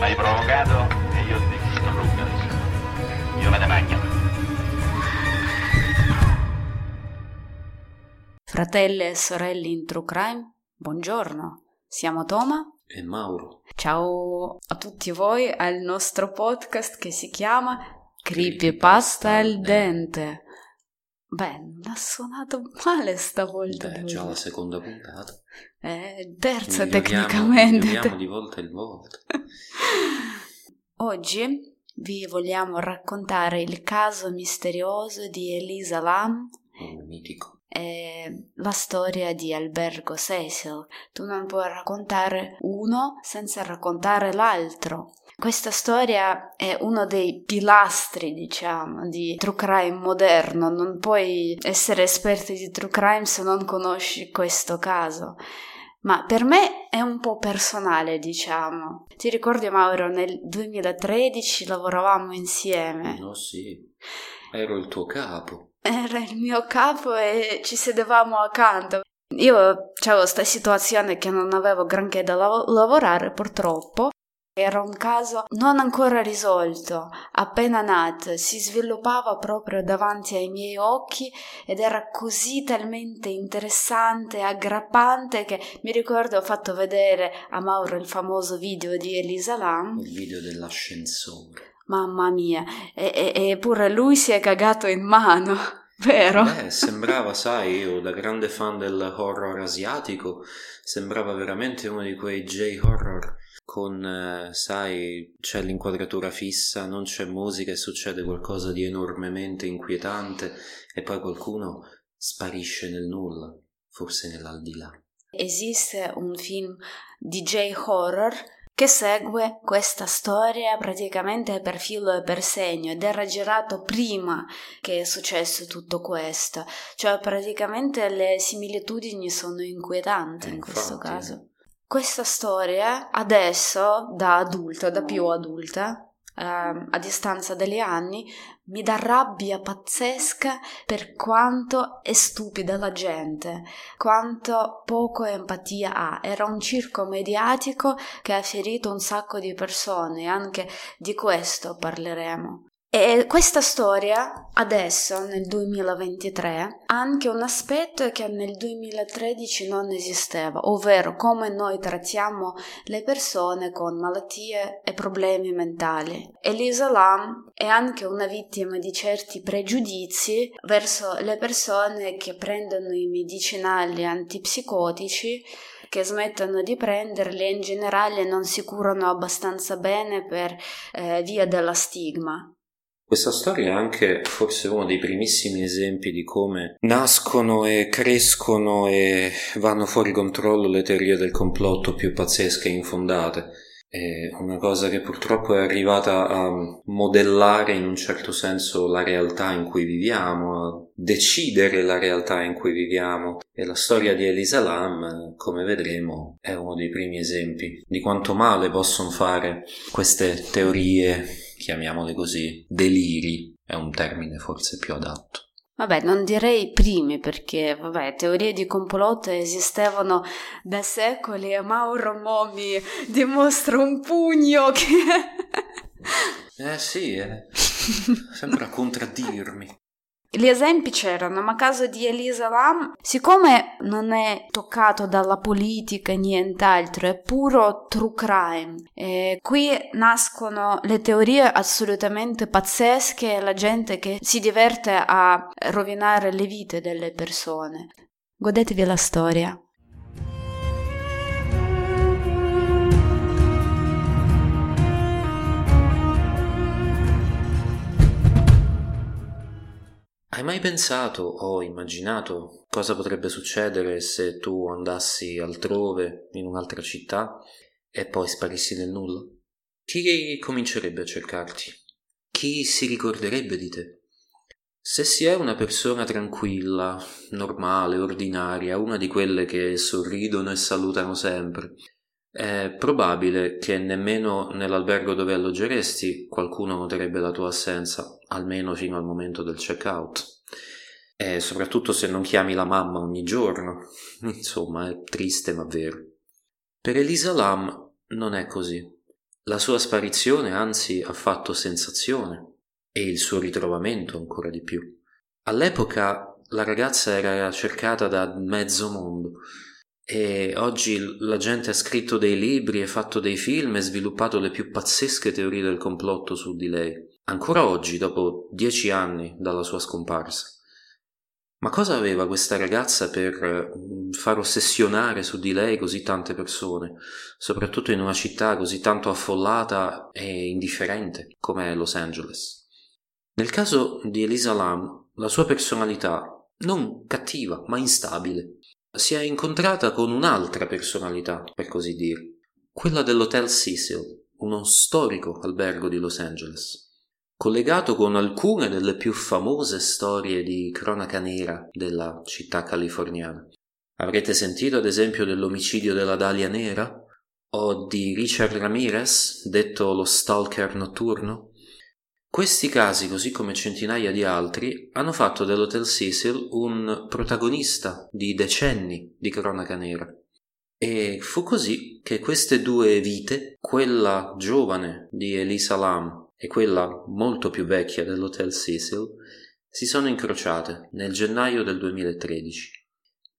M'hai provocato e io ti distruggo adesso. Io me ne mangio. Fratelli e sorelle in True Crime, buongiorno. Siamo Toma. E Mauro. Ciao a tutti voi al nostro podcast che si chiama Creepypasta al dente. Beh, non ha suonato male stavolta. Beh, già la seconda puntata. Eh, terza Miglioriamo- tecnicamente. miglioriamo di volta in volta. Oggi vi vogliamo raccontare il caso misterioso di Elisa Lam Un mitico. e la storia di Albergo Cecil. Tu non puoi raccontare uno senza raccontare l'altro. Questa storia è uno dei pilastri, diciamo, di true crime moderno. Non puoi essere esperto di true crime se non conosci questo caso. Ma per me è un po' personale, diciamo. Ti ricordi, Mauro, nel 2013 lavoravamo insieme. No, sì. Ero il tuo capo. Era il mio capo e ci sedevamo accanto. Io avevo questa situazione che non avevo granché da lav- lavorare, purtroppo. Era un caso non ancora risolto, appena nato, si sviluppava proprio davanti ai miei occhi ed era così talmente interessante e aggrappante che mi ricordo ho fatto vedere a Mauro il famoso video di Elisa Lam. Il video dell'ascensore. Mamma mia, e, e- eppure lui si è cagato in mano, vero? Beh, sembrava, sai, io da grande fan del horror asiatico, sembrava veramente uno di quei J-horror con, eh, sai, c'è l'inquadratura fissa, non c'è musica e succede qualcosa di enormemente inquietante e poi qualcuno sparisce nel nulla, forse nell'aldilà. Esiste un film DJ horror che segue questa storia praticamente per filo e per segno ed era girato prima che è successo tutto questo, cioè praticamente le similitudini sono inquietanti Eh, in questo infatti. caso. Questa storia adesso, da adulta, da più adulta, ehm, a distanza degli anni, mi dà rabbia pazzesca per quanto è stupida la gente, quanto poco empatia ha. Era un circo mediatico che ha ferito un sacco di persone, anche di questo parleremo. E questa storia adesso, nel 2023, ha anche un aspetto che nel 2013 non esisteva, ovvero come noi trattiamo le persone con malattie e problemi mentali. Elisa Lam è anche una vittima di certi pregiudizi verso le persone che prendono i medicinali antipsicotici che smettono di prenderli e in generale non si curano abbastanza bene per eh, via della stigma. Questa storia è anche forse uno dei primissimi esempi di come nascono e crescono e vanno fuori controllo le teorie del complotto più pazzesche e infondate. È una cosa che purtroppo è arrivata a modellare in un certo senso la realtà in cui viviamo, a decidere la realtà in cui viviamo. E la storia di Elisa Lam, come vedremo, è uno dei primi esempi di quanto male possono fare queste teorie chiamiamole così, deliri è un termine forse più adatto. Vabbè, non direi primi perché, vabbè, teorie di complotto esistevano da secoli e Mauro mo mi dimostra un pugno che... Eh sì, eh. sembra contraddirmi. Gli esempi c'erano, ma caso di Elisa Lam, siccome non è toccato dalla politica nient'altro, è puro true crime. E qui nascono le teorie assolutamente pazzesche e la gente che si diverte a rovinare le vite delle persone. Godetevi la storia. Hai mai pensato o immaginato cosa potrebbe succedere se tu andassi altrove, in un'altra città, e poi sparissi nel nulla? Chi comincerebbe a cercarti? Chi si ricorderebbe di te? Se si è una persona tranquilla, normale, ordinaria, una di quelle che sorridono e salutano sempre, è probabile che nemmeno nell'albergo dove alloggeresti qualcuno noterebbe la tua assenza, almeno fino al momento del check-out. E soprattutto se non chiami la mamma ogni giorno. Insomma, è triste ma vero. Per Elisa Lam non è così. La sua sparizione anzi ha fatto sensazione e il suo ritrovamento ancora di più. All'epoca la ragazza era cercata da mezzo mondo e oggi la gente ha scritto dei libri e fatto dei film e sviluppato le più pazzesche teorie del complotto su di lei. Ancora oggi, dopo dieci anni dalla sua scomparsa. Ma cosa aveva questa ragazza per mm, far ossessionare su di lei così tante persone, soprattutto in una città così tanto affollata e indifferente come Los Angeles? Nel caso di Elisa Lam, la sua personalità, non cattiva, ma instabile, si è incontrata con un'altra personalità, per così dire, quella dell'Hotel Cecil, uno storico albergo di Los Angeles, collegato con alcune delle più famose storie di cronaca nera della città californiana. Avrete sentito ad esempio dell'omicidio della Dalia Nera? O di Richard Ramirez, detto lo stalker notturno? Questi casi, così come centinaia di altri, hanno fatto dell'Hotel Cecil un protagonista di decenni di cronaca nera. E fu così che queste due vite, quella giovane di Elisa Lam e quella molto più vecchia dell'Hotel Cecil, si sono incrociate nel gennaio del 2013.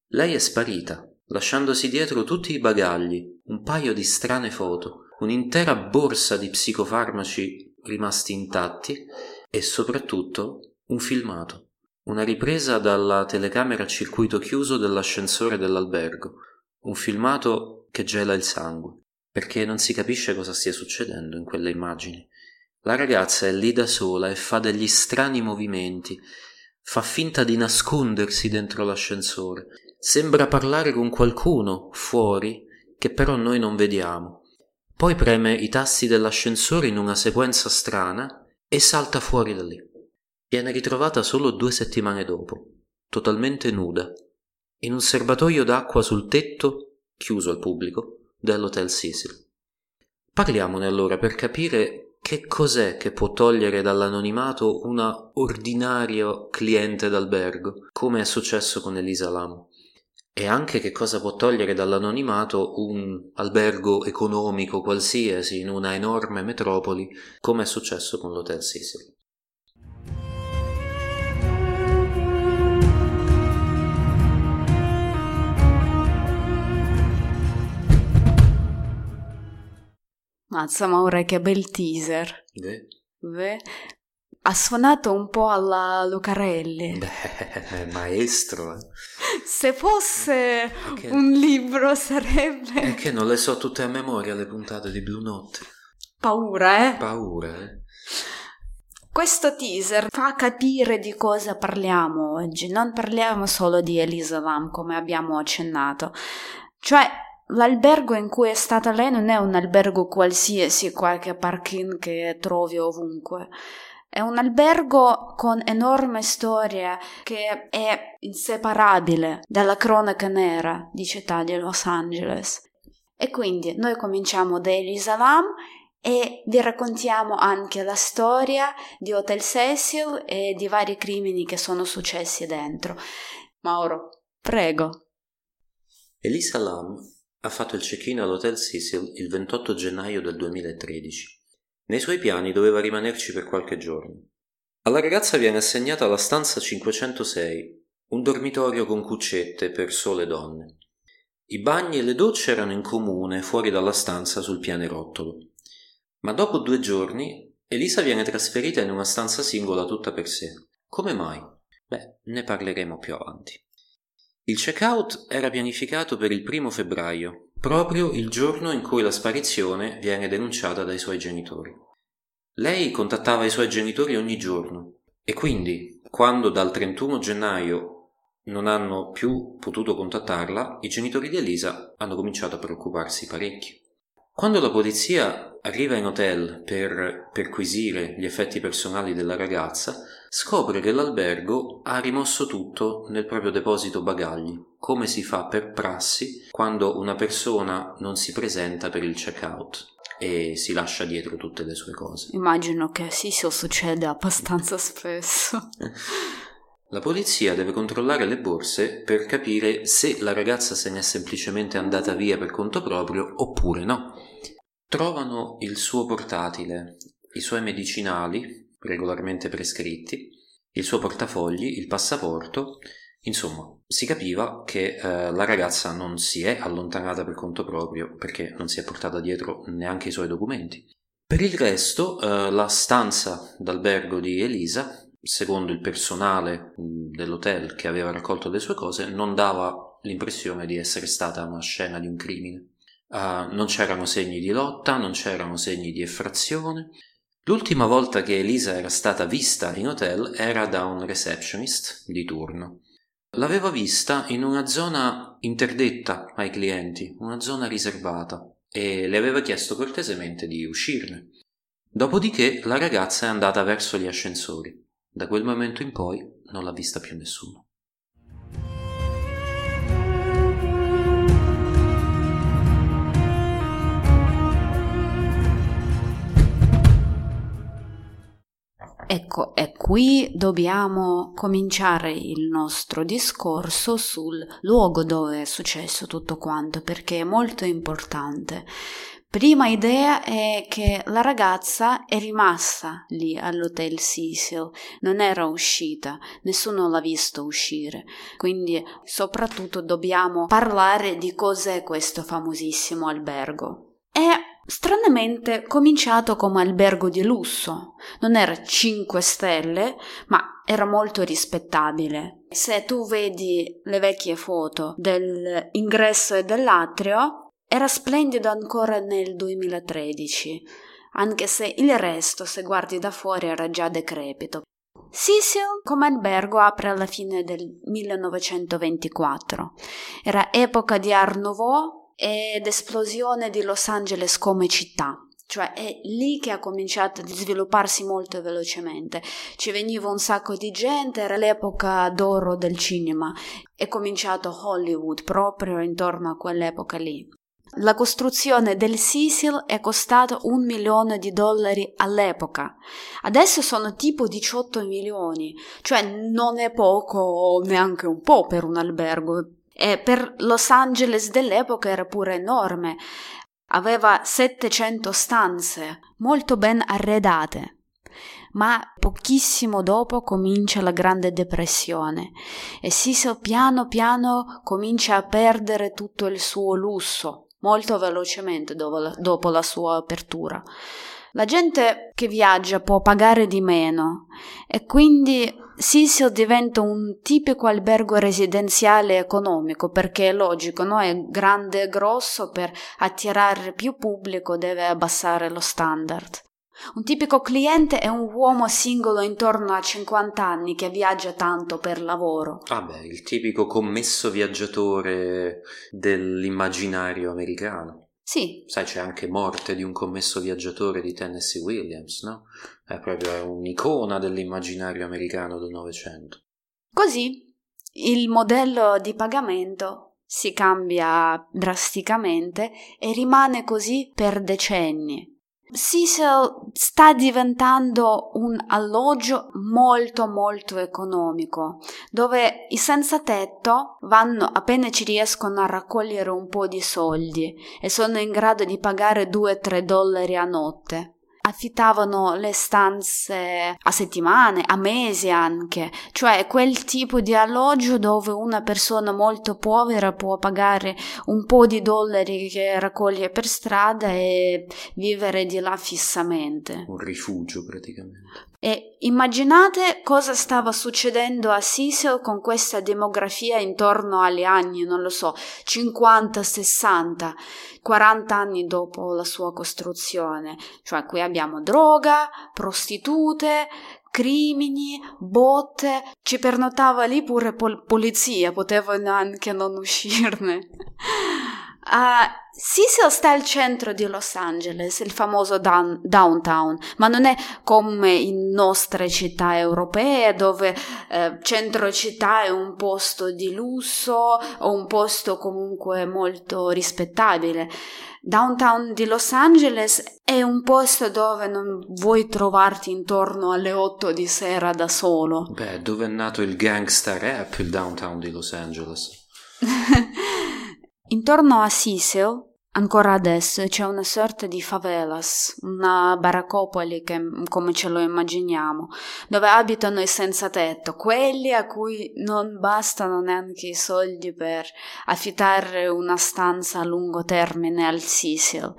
Lei è sparita, lasciandosi dietro tutti i bagagli, un paio di strane foto, un'intera borsa di psicofarmaci rimasti intatti e soprattutto un filmato, una ripresa dalla telecamera a circuito chiuso dell'ascensore dell'albergo, un filmato che gela il sangue, perché non si capisce cosa stia succedendo in quelle immagini. La ragazza è lì da sola e fa degli strani movimenti, fa finta di nascondersi dentro l'ascensore, sembra parlare con qualcuno fuori che però noi non vediamo poi preme i tasti dell'ascensore in una sequenza strana e salta fuori da lì. Viene ritrovata solo due settimane dopo, totalmente nuda, in un serbatoio d'acqua sul tetto, chiuso al pubblico, dell'Hotel Cecil. Parliamone allora per capire che cos'è che può togliere dall'anonimato una ordinario cliente d'albergo, come è successo con Elisa Lam e anche che cosa può togliere dall'anonimato un albergo economico qualsiasi in una enorme metropoli, come è successo con l'Hotel Cecil. Mazza Maure, che bel teaser. Beh. Beh, ha suonato un po' alla Lucarelli. Beh, maestro. Eh. Se fosse che... un libro sarebbe... È che non le so tutte a memoria le puntate di Blue Note. Paura, eh? Paura, eh? Questo teaser fa capire di cosa parliamo oggi. Non parliamo solo di Elisa Lam, come abbiamo accennato. Cioè, l'albergo in cui è stata lei non è un albergo qualsiasi, qualche parking che trovi ovunque è un albergo con enorme storia che è inseparabile dalla cronaca nera di città di Los Angeles. E quindi noi cominciamo da Elisa Lam e vi raccontiamo anche la storia di Hotel Cecil e di vari crimini che sono successi dentro. Mauro, prego. Elisa Lam ha fatto il check-in all'Hotel Cecil il 28 gennaio del 2013 nei suoi piani doveva rimanerci per qualche giorno. Alla ragazza viene assegnata la stanza 506, un dormitorio con cuccette per sole donne. I bagni e le docce erano in comune fuori dalla stanza sul pianerottolo. Ma dopo due giorni Elisa viene trasferita in una stanza singola tutta per sé. Come mai? Beh, ne parleremo più avanti. Il check-out era pianificato per il primo febbraio, proprio il giorno in cui la sparizione viene denunciata dai suoi genitori. Lei contattava i suoi genitori ogni giorno e quindi, quando dal 31 gennaio non hanno più potuto contattarla, i genitori di Elisa hanno cominciato a preoccuparsi parecchio. Quando la polizia arriva in hotel per perquisire gli effetti personali della ragazza, scopre che l'albergo ha rimosso tutto nel proprio deposito bagagli, come si fa per prassi quando una persona non si presenta per il check-out e si lascia dietro tutte le sue cose. Immagino che sì, sì, succede abbastanza spesso. La polizia deve controllare le borse per capire se la ragazza se n'è semplicemente andata via per conto proprio oppure no. trovano il suo portatile, i suoi medicinali regolarmente prescritti, il suo portafogli, il passaporto, insomma, si capiva che eh, la ragazza non si è allontanata per conto proprio perché non si è portata dietro neanche i suoi documenti. Per il resto, eh, la stanza d'albergo di Elisa, secondo il personale dell'hotel che aveva raccolto le sue cose, non dava l'impressione di essere stata una scena di un crimine. Uh, non c'erano segni di lotta, non c'erano segni di effrazione. L'ultima volta che Elisa era stata vista in hotel era da un receptionist di turno. L'aveva vista in una zona interdetta ai clienti, una zona riservata, e le aveva chiesto cortesemente di uscirne. Dopodiché la ragazza è andata verso gli ascensori. Da quel momento in poi non l'ha vista più nessuno. Ecco, e qui dobbiamo cominciare il nostro discorso sul luogo dove è successo tutto quanto, perché è molto importante. Prima idea è che la ragazza è rimasta lì all'hotel Cecil, non era uscita, nessuno l'ha visto uscire, quindi soprattutto dobbiamo parlare di cos'è questo famosissimo albergo. È stranamente cominciato come albergo di lusso. Non era 5 stelle, ma era molto rispettabile. Se tu vedi le vecchie foto dell'ingresso e dell'atrio, era splendido ancora nel 2013, anche se il resto, se guardi da fuori, era già decrepito. Cecil come albergo apre alla fine del 1924. Era epoca di Art Nouveau ed esplosione di Los Angeles come città. Cioè è lì che ha cominciato a svilupparsi molto velocemente. Ci veniva un sacco di gente, era l'epoca d'oro del cinema. È cominciato Hollywood proprio intorno a quell'epoca lì. La costruzione del Cecil è costata un milione di dollari all'epoca. Adesso sono tipo 18 milioni, cioè non è poco neanche un po' per un albergo e per Los Angeles dell'epoca era pure enorme. Aveva 700 stanze, molto ben arredate. Ma pochissimo dopo comincia la Grande Depressione e Cecil piano piano comincia a perdere tutto il suo lusso, molto velocemente dopo la, dopo la sua apertura. La gente che viaggia può pagare di meno e quindi Sisio diventa un tipico albergo residenziale economico perché è logico, no? È grande e grosso per attirare più pubblico deve abbassare lo standard. Un tipico cliente è un uomo singolo intorno a 50 anni che viaggia tanto per lavoro. Ah beh, il tipico commesso viaggiatore dell'immaginario americano. Sì. Sai, c'è anche Morte di un commesso viaggiatore di Tennessee Williams, no? È proprio un'icona dell'immaginario americano del Novecento. Così il modello di pagamento si cambia drasticamente e rimane così per decenni. Cecil sta diventando un alloggio molto molto economico, dove i senza tetto vanno appena ci riescono a raccogliere un po' di soldi e sono in grado di pagare 2-3 dollari a notte affittavano le stanze a settimane, a mesi anche, cioè quel tipo di alloggio dove una persona molto povera può pagare un po' di dollari che raccoglie per strada e vivere di là fissamente. Un rifugio praticamente. E immaginate cosa stava succedendo a Cecil con questa demografia intorno agli anni, non lo so, 50, 60, 40 anni dopo la sua costruzione. Cioè qui abbiamo droga, prostitute, crimini, botte, ci pernottava lì pure pol- polizia, potevano anche non uscirne. Uh, Cecil sta al centro di Los Angeles, il famoso down, downtown, ma non è come in nostre città europee dove eh, centro città è un posto di lusso o un posto comunque molto rispettabile. Downtown di Los Angeles è un posto dove non vuoi trovarti intorno alle 8 di sera da solo. Beh, dove è nato il gangsta rap, il downtown di Los Angeles? Intorno a Cecil Ancora adesso c'è una sorta di favelas, una baraccopoli che, come ce lo immaginiamo, dove abitano i senza tetto, quelli a cui non bastano neanche i soldi per affittare una stanza a lungo termine al Sicil.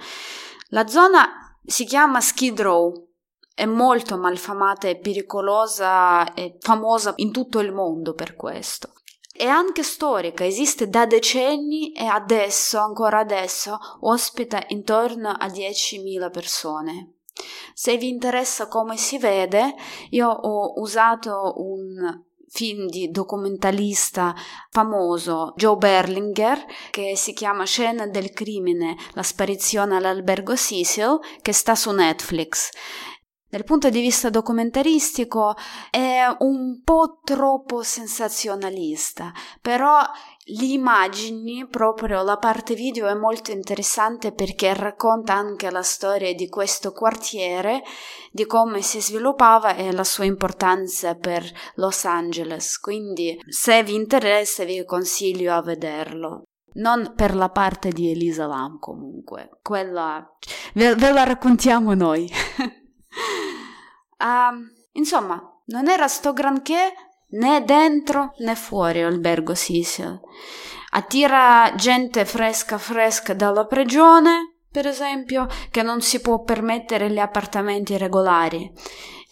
La zona si chiama Skid Row, è molto malfamata e pericolosa e famosa in tutto il mondo per questo è anche storica, esiste da decenni e adesso, ancora adesso, ospita intorno a 10.000 persone. Se vi interessa come si vede, io ho usato un film di documentalista famoso Joe Berlinger che si chiama Scena del crimine, la sparizione all'albergo Cecil che sta su Netflix dal punto di vista documentaristico è un po' troppo sensazionalista, però le immagini, proprio la parte video è molto interessante perché racconta anche la storia di questo quartiere, di come si sviluppava e la sua importanza per Los Angeles. Quindi se vi interessa vi consiglio a vederlo. Non per la parte di Elisa Lam comunque, quella ve, ve la raccontiamo noi. Uh, insomma, non era sto granché né dentro né fuori albergo Sicil. Attira gente fresca fresca dalla prigione, per esempio, che non si può permettere gli appartamenti regolari.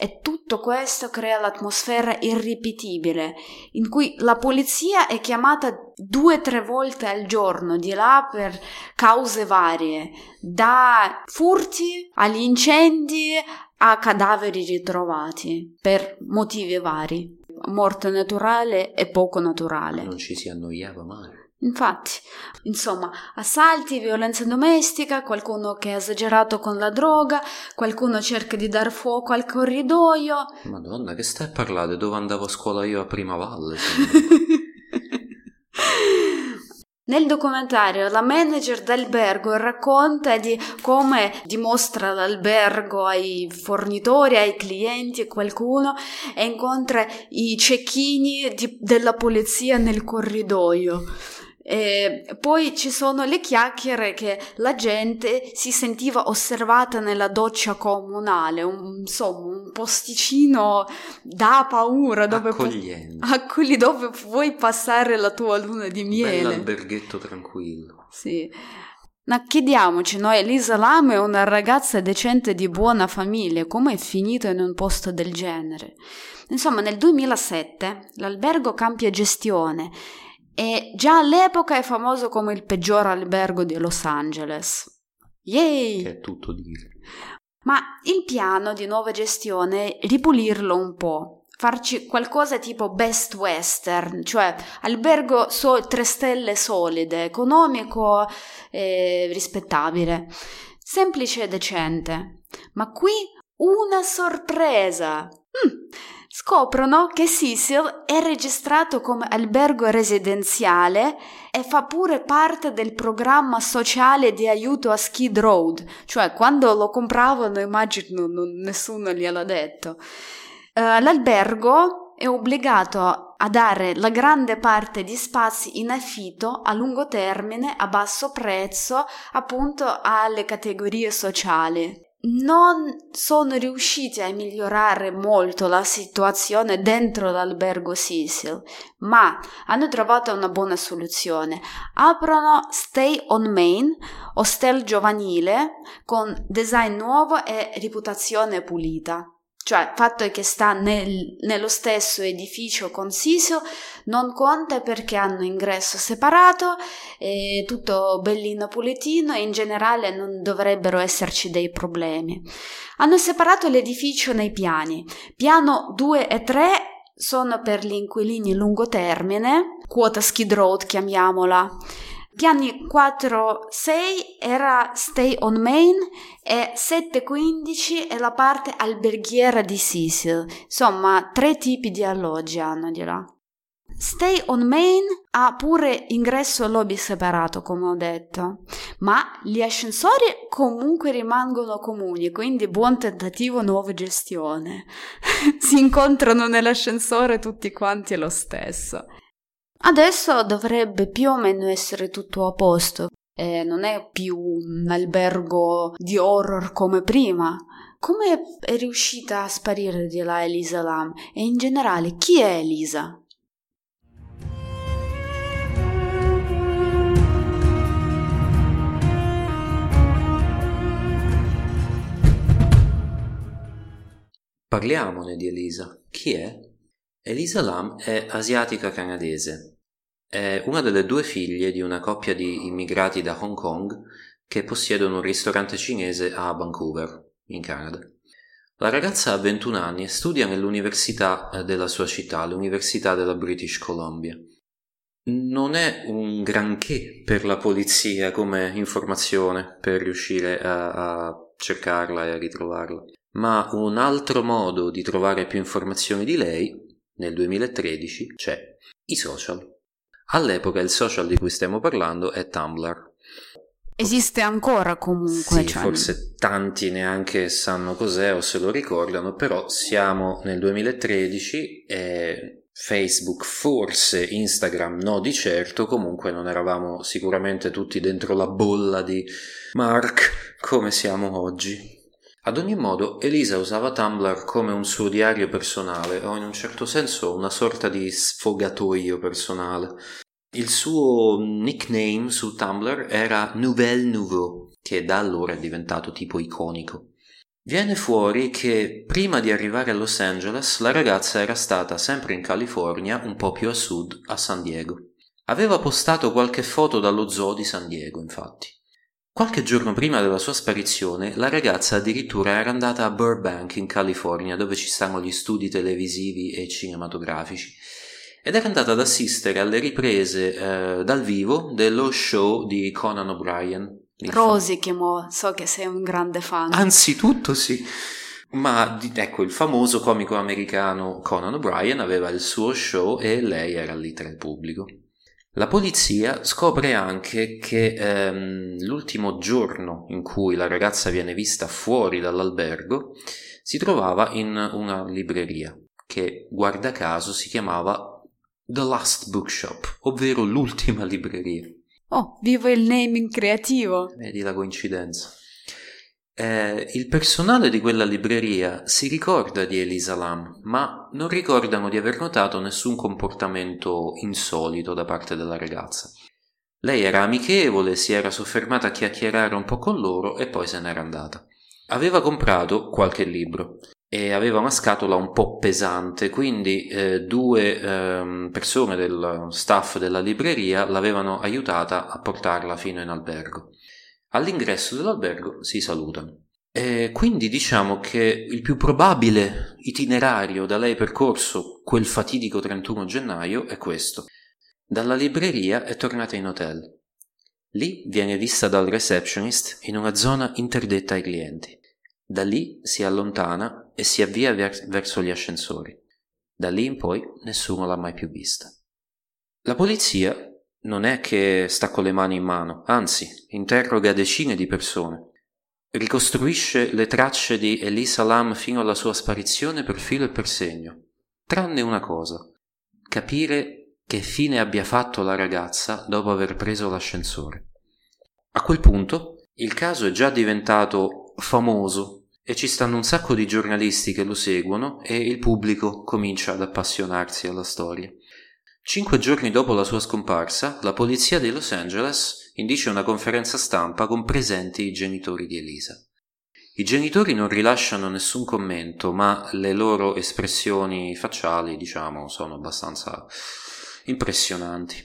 E tutto questo crea l'atmosfera irripetibile, in cui la polizia è chiamata due o tre volte al giorno di là per cause varie, da furti agli incendi a cadaveri ritrovati per motivi vari, morte naturale e poco naturale. Non ci si annoiava mai. Infatti, insomma, assalti, violenza domestica, qualcuno che ha esagerato con la droga, qualcuno cerca di dar fuoco al corridoio. Madonna, che stai a parlare? Dove andavo a scuola io a Prima Valle? Nel documentario la manager d'albergo racconta di come dimostra l'albergo ai fornitori, ai clienti, qualcuno e incontra i cecchini di, della polizia nel corridoio. E poi ci sono le chiacchiere che la gente si sentiva osservata nella doccia comunale, un, insomma un posticino da paura dove, pu- accogli, dove puoi passare la tua luna di miele. Bell'alberghetto tranquillo. Sì. Ma chiediamoci, noi Elisa Lam è una ragazza decente di buona famiglia, come è finito in un posto del genere? Insomma, nel 2007 l'albergo cambia gestione e già all'epoca è famoso come il peggior albergo di Los Angeles. Yay! Che è tutto dire. Ma il piano di nuova gestione è ripulirlo un po', farci qualcosa tipo best western, cioè albergo so- tre stelle solide, economico e rispettabile, semplice e decente. Ma qui una sorpresa! Mm scoprono che Cecil è registrato come albergo residenziale e fa pure parte del programma sociale di aiuto a Skid Road, cioè quando lo compravano immagino non, nessuno gliel'ha detto. Uh, l'albergo è obbligato a dare la grande parte di spazi in affitto a lungo termine a basso prezzo appunto alle categorie sociali non sono riusciti a migliorare molto la situazione dentro l'albergo Cecil, ma hanno trovato una buona soluzione. Aprono Stay on Main, hostel giovanile con design nuovo e reputazione pulita. Cioè, il fatto che sta nel, nello stesso edificio con Sisio non conta perché hanno ingresso separato, è tutto bellino pulitino e in generale non dovrebbero esserci dei problemi. Hanno separato l'edificio nei piani. Piano 2 e 3 sono per gli inquilini lungo termine, quota skid road chiamiamola Piani 4-6 era Stay on Main e 7-15 è la parte alberghiera di Cecil. Insomma, tre tipi di alloggi hanno di là. Stay on Main ha pure ingresso e lobby separato, come ho detto, ma gli ascensori comunque rimangono comuni, quindi buon tentativo nuova gestione. si incontrano nell'ascensore tutti quanti lo stesso. Adesso dovrebbe più o meno essere tutto a posto. eh, non è più un albergo di horror come prima. Come è riuscita a sparire di là Elisa Lam? E in generale, chi è Elisa? Parliamone di Elisa. Chi è? Elisa Lam è asiatica canadese. È una delle due figlie di una coppia di immigrati da Hong Kong che possiedono un ristorante cinese a Vancouver, in Canada. La ragazza ha 21 anni e studia nell'università eh, della sua città, l'Università della British Columbia. Non è un granché per la polizia come informazione per riuscire a, a cercarla e a ritrovarla ma un altro modo di trovare più informazioni di lei, nel 2013, c'è i social. All'epoca il social di cui stiamo parlando è Tumblr. Esiste ancora comunque. Sì, cioè... forse tanti neanche sanno cos'è o se lo ricordano, però siamo nel 2013 e Facebook forse, Instagram no di certo, comunque non eravamo sicuramente tutti dentro la bolla di Mark come siamo oggi. Ad ogni modo, Elisa usava Tumblr come un suo diario personale o in un certo senso una sorta di sfogatoio personale. Il suo nickname su Tumblr era Nouvelle Nouveau, che da allora è diventato tipo iconico. Viene fuori che prima di arrivare a Los Angeles la ragazza era stata sempre in California, un po' più a sud, a San Diego. Aveva postato qualche foto dallo zoo di San Diego, infatti. Qualche giorno prima della sua sparizione, la ragazza addirittura era andata a Burbank, in California, dove ci stanno gli studi televisivi e cinematografici, ed era andata ad assistere alle riprese eh, dal vivo dello show di Conan O'Brien. Rosy, che mo so che sei un grande fan. Anzitutto sì. Ma ecco, il famoso comico americano Conan O'Brien aveva il suo show e lei era lì tra il pubblico. La polizia scopre anche che ehm, l'ultimo giorno in cui la ragazza viene vista fuori dall'albergo si trovava in una libreria che, guarda caso, si chiamava The Last Bookshop, ovvero l'ultima libreria. Oh, vivo il naming creativo! Vedi la coincidenza. Eh, il personale di quella libreria si ricorda di Elisa Lam, ma non ricordano di aver notato nessun comportamento insolito da parte della ragazza. Lei era amichevole, si era soffermata a chiacchierare un po' con loro e poi se n'era andata. Aveva comprato qualche libro e aveva una scatola un po' pesante, quindi eh, due eh, persone del staff della libreria l'avevano aiutata a portarla fino in albergo. All'ingresso dell'albergo si salutano. E quindi diciamo che il più probabile itinerario da lei percorso quel fatidico 31 gennaio è questo. Dalla libreria è tornata in hotel. Lì viene vista dal receptionist in una zona interdetta ai clienti. Da lì si allontana e si avvia ver- verso gli ascensori. Da lì in poi nessuno l'ha mai più vista. La polizia non è che sta con le mani in mano, anzi, interroga decine di persone. Ricostruisce le tracce di Elisa Lam fino alla sua sparizione per filo e per segno. Tranne una cosa, capire che fine abbia fatto la ragazza dopo aver preso l'ascensore. A quel punto il caso è già diventato famoso e ci stanno un sacco di giornalisti che lo seguono e il pubblico comincia ad appassionarsi alla storia. Cinque giorni dopo la sua scomparsa, la polizia di Los Angeles indice una conferenza stampa con presenti i genitori di Elisa. I genitori non rilasciano nessun commento, ma le loro espressioni facciali, diciamo, sono abbastanza impressionanti.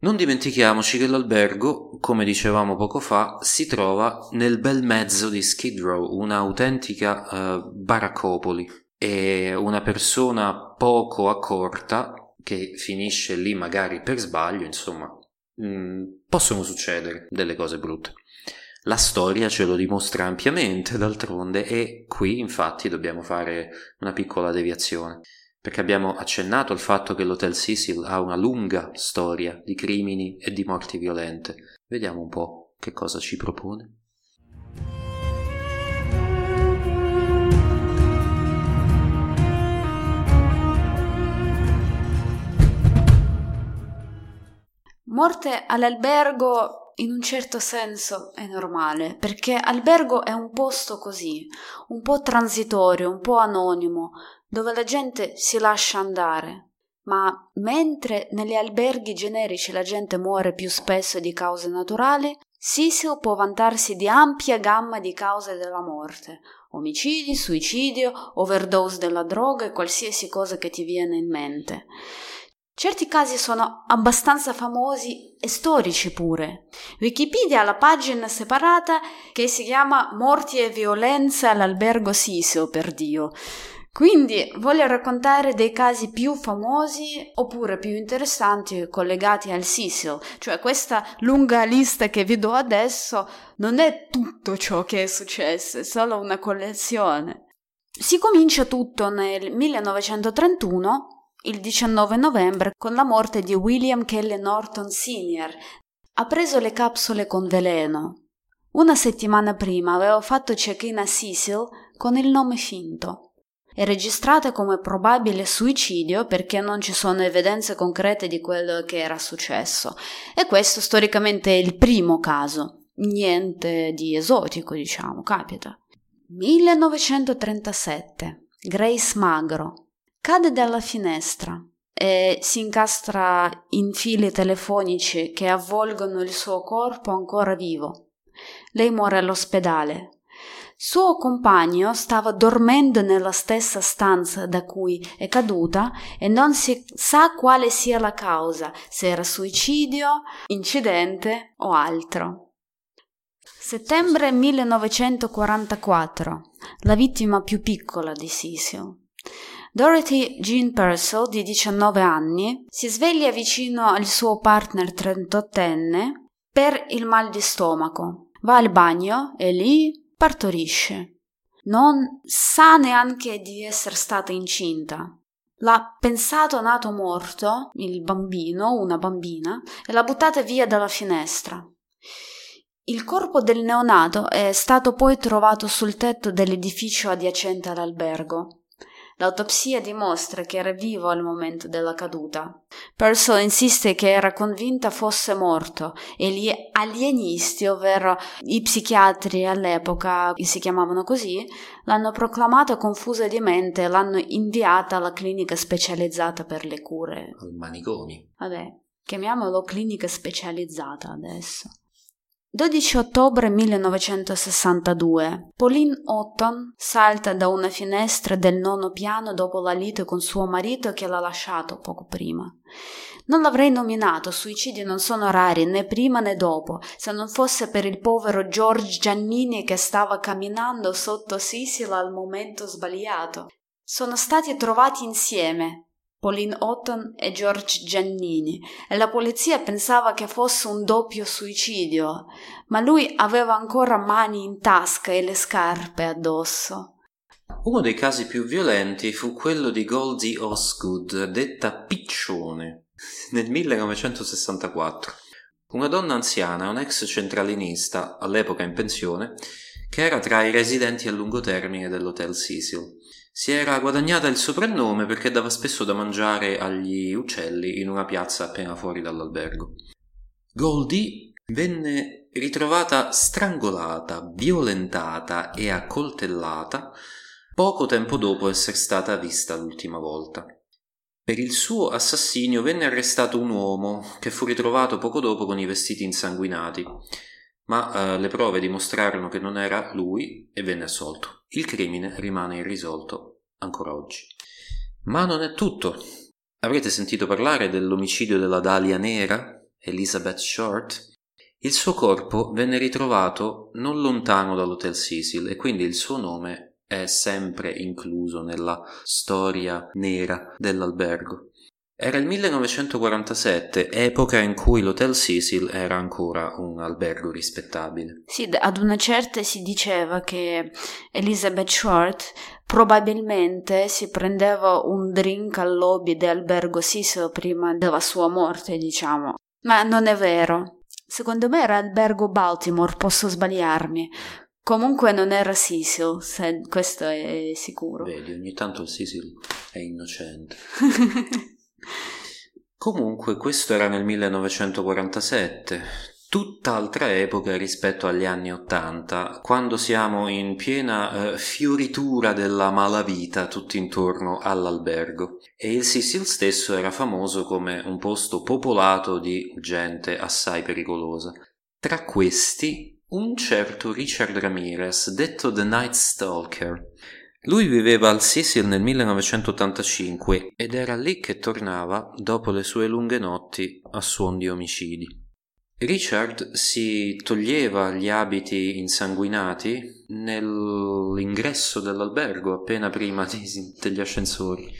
Non dimentichiamoci che l'albergo, come dicevamo poco fa, si trova nel bel mezzo di Skid Row, un'autentica uh, baraccopoli, e una persona poco accorta che finisce lì magari per sbaglio, insomma, mh, mm, possono succedere delle cose brutte. La storia ce lo dimostra ampiamente, d'altronde, e qui infatti dobbiamo fare una piccola deviazione, perché abbiamo accennato al fatto che l'Hotel Cecil ha una lunga storia di crimini e di morti violente. Vediamo un po' che cosa ci propone. Morte all'albergo in un certo senso è normale, perché albergo è un posto così, un po' transitorio, un po' anonimo, dove la gente si lascia andare. Ma mentre negli alberghi generici la gente muore più spesso di cause naturali, Cecil può vantarsi di ampia gamma di cause della morte, omicidi, suicidio, overdose della droga e qualsiasi cosa che ti viene in mente. Certi casi sono abbastanza famosi e storici pure. Wikipedia ha la pagina separata che si chiama Morti e violenze all'albergo Sisio, per Dio. Quindi voglio raccontare dei casi più famosi oppure più interessanti collegati al Sisio, cioè questa lunga lista che vi do adesso non è tutto ciò che è successo, è solo una collezione. Si comincia tutto nel 1931, il 19 novembre, con la morte di William Kelly Norton Sr. Ha preso le capsule con veleno. Una settimana prima aveva fatto check-in a Cecil con il nome finto. È registrata come probabile suicidio perché non ci sono evidenze concrete di quello che era successo. E questo storicamente è il primo caso. Niente di esotico, diciamo, capita. 1937. Grace Magro. Cade dalla finestra e si incastra in fili telefonici che avvolgono il suo corpo ancora vivo. Lei muore all'ospedale suo compagno stava dormendo nella stessa stanza da cui è caduta e non si sa quale sia la causa, se era suicidio, incidente o altro. Settembre 1944. La vittima più piccola di Cecil. Dorothy Jean Purcell, di 19 anni, si sveglia vicino al suo partner 38enne per il mal di stomaco. Va al bagno e lì partorisce. Non sa neanche di essere stata incinta. L'ha pensato nato morto, il bambino, una bambina, e l'ha buttata via dalla finestra. Il corpo del neonato è stato poi trovato sul tetto dell'edificio adiacente all'albergo. L'autopsia dimostra che era vivo al momento della caduta. Purcell insiste che era convinta fosse morto e gli alienisti, ovvero i psichiatri all'epoca, si chiamavano così, l'hanno proclamata confusa di mente e l'hanno inviata alla clinica specializzata per le cure. Al manicomi. Vabbè, chiamiamolo clinica specializzata adesso. 12 ottobre 1962. Pauline Otton salta da una finestra del nono piano dopo la lite con suo marito che l'ha lasciato poco prima. Non l'avrei nominato, suicidi non sono rari né prima né dopo, se non fosse per il povero George Giannini che stava camminando sotto Sisila al momento sbagliato. Sono stati trovati insieme, Pauline Otton e George Giannini e la polizia pensava che fosse un doppio suicidio, ma lui aveva ancora mani in tasca e le scarpe addosso. Uno dei casi più violenti fu quello di Goldie Osgood, detta Piccione, nel 1964. Una donna anziana, un ex centralinista, all'epoca in pensione, che era tra i residenti a lungo termine dell'Hotel Cecil. Si era guadagnata il soprannome perché dava spesso da mangiare agli uccelli in una piazza appena fuori dall'albergo. Goldie venne ritrovata strangolata, violentata e accoltellata poco tempo dopo essere stata vista l'ultima volta. Per il suo assassinio venne arrestato un uomo che fu ritrovato poco dopo con i vestiti insanguinati, ma eh, le prove dimostrarono che non era lui e venne assolto. Il crimine rimane irrisolto ancora oggi. Ma non è tutto. Avrete sentito parlare dell'omicidio della Dalia Nera, Elizabeth Short? Il suo corpo venne ritrovato non lontano dall'Hotel Cecil e quindi il suo nome è sempre incluso nella storia nera dell'albergo. Era il 1947, epoca in cui l'Hotel Cecil era ancora un albergo rispettabile. Sì, ad una certa si diceva che Elizabeth Short probabilmente si prendeva un drink al lobby dell'albergo Cecil prima della sua morte, diciamo. Ma non è vero. Secondo me era albergo Baltimore, posso sbagliarmi. Comunque non era Cecil, questo è sicuro. Vedi, ogni tanto il Cecil è innocente. Comunque, questo era nel 1947. tutt'altra epoca rispetto agli anni Ottanta, quando siamo in piena eh, fioritura della malavita tutti intorno all'albergo. E il Sicil stesso era famoso come un posto popolato di gente assai pericolosa. Tra questi, un certo Richard Ramirez, detto The Night Stalker. Lui viveva al Sicil nel 1985 ed era lì che tornava dopo le sue lunghe notti a suon di omicidi. Richard si toglieva gli abiti insanguinati nell'ingresso dell'albergo appena prima degli ascensori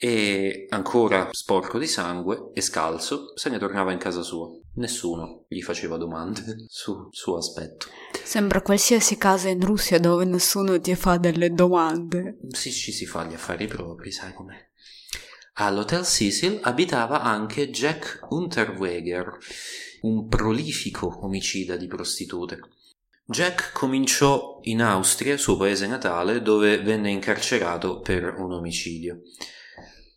e ancora sporco di sangue e scalzo se ne tornava in casa sua. Nessuno gli faceva domande sul suo aspetto. Sembra qualsiasi casa in Russia dove nessuno ti fa delle domande. Sì, ci si fa gli affari propri, sai com'è. All'Hotel Cecil abitava anche Jack Unterweger, un prolifico omicida di prostitute. Jack cominciò in Austria, suo paese natale, dove venne incarcerato per un omicidio.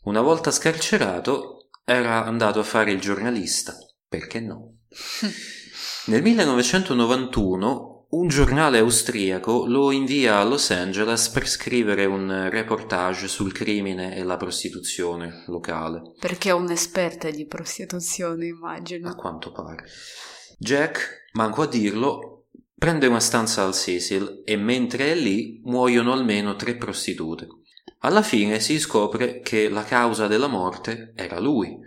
Una volta scarcerato, era andato a fare il giornalista. Perché no? Nel 1991 un giornale austriaco lo invia a Los Angeles per scrivere un reportage sul crimine e la prostituzione locale. Perché è un'esperta di prostituzione, immagino. A quanto pare. Jack, manco a dirlo, prende una stanza al Cecil e mentre è lì muoiono almeno tre prostitute. Alla fine si scopre che la causa della morte era lui,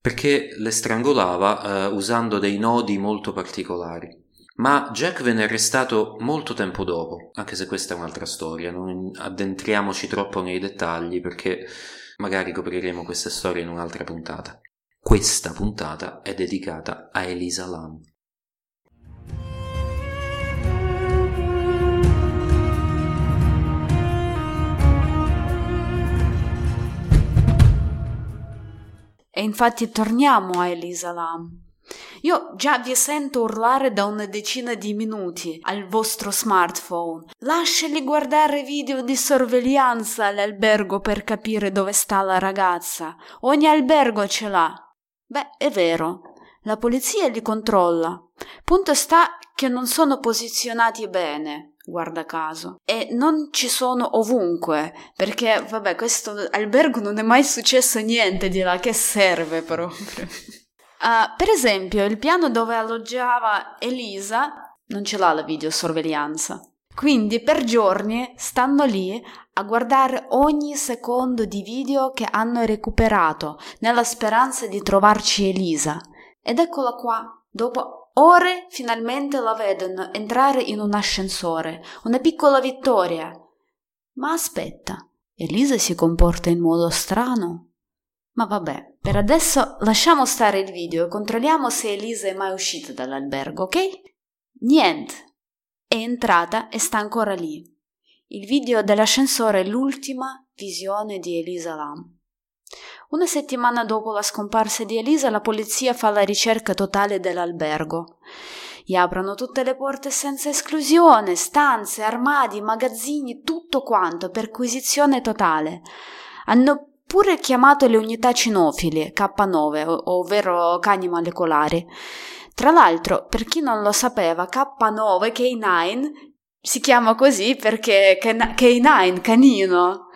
perché le strangolava uh, usando dei nodi molto particolari. Ma Jack venne arrestato molto tempo dopo, anche se questa è un'altra storia, non addentriamoci troppo nei dettagli perché magari copriremo queste storie in un'altra puntata. Questa puntata è dedicata a Elisa Lam. E infatti torniamo a Elisa Lam. Io già vi sento urlare da una decina di minuti al vostro smartphone. Lasciali guardare video di sorveglianza all'albergo per capire dove sta la ragazza. Ogni albergo ce l'ha. Beh, è vero. La polizia li controlla. Punto sta che non sono posizionati bene, guarda caso. E non ci sono ovunque, perché, vabbè, questo albergo non è mai successo niente di là, che serve proprio. Uh, per esempio, il piano dove alloggiava Elisa non ce l'ha la videosorveglianza. Quindi per giorni stanno lì a guardare ogni secondo di video che hanno recuperato nella speranza di trovarci Elisa. Ed eccola qua, dopo ore finalmente la vedono entrare in un ascensore, una piccola vittoria. Ma aspetta, Elisa si comporta in modo strano. Ma vabbè, per adesso lasciamo stare il video e controlliamo se Elisa è mai uscita dall'albergo, ok? Niente. È entrata e sta ancora lì. Il video dell'ascensore è l'ultima visione di Elisa Lam. Una settimana dopo la scomparsa di Elisa, la polizia fa la ricerca totale dell'albergo. Gli aprono tutte le porte senza esclusione, stanze, armadi, magazzini, tutto quanto, perquisizione totale. Hanno pure chiamato le unità cinofili K9, ovvero cani molecolari. Tra l'altro, per chi non lo sapeva, K9 K9 si chiama così perché K9 canino.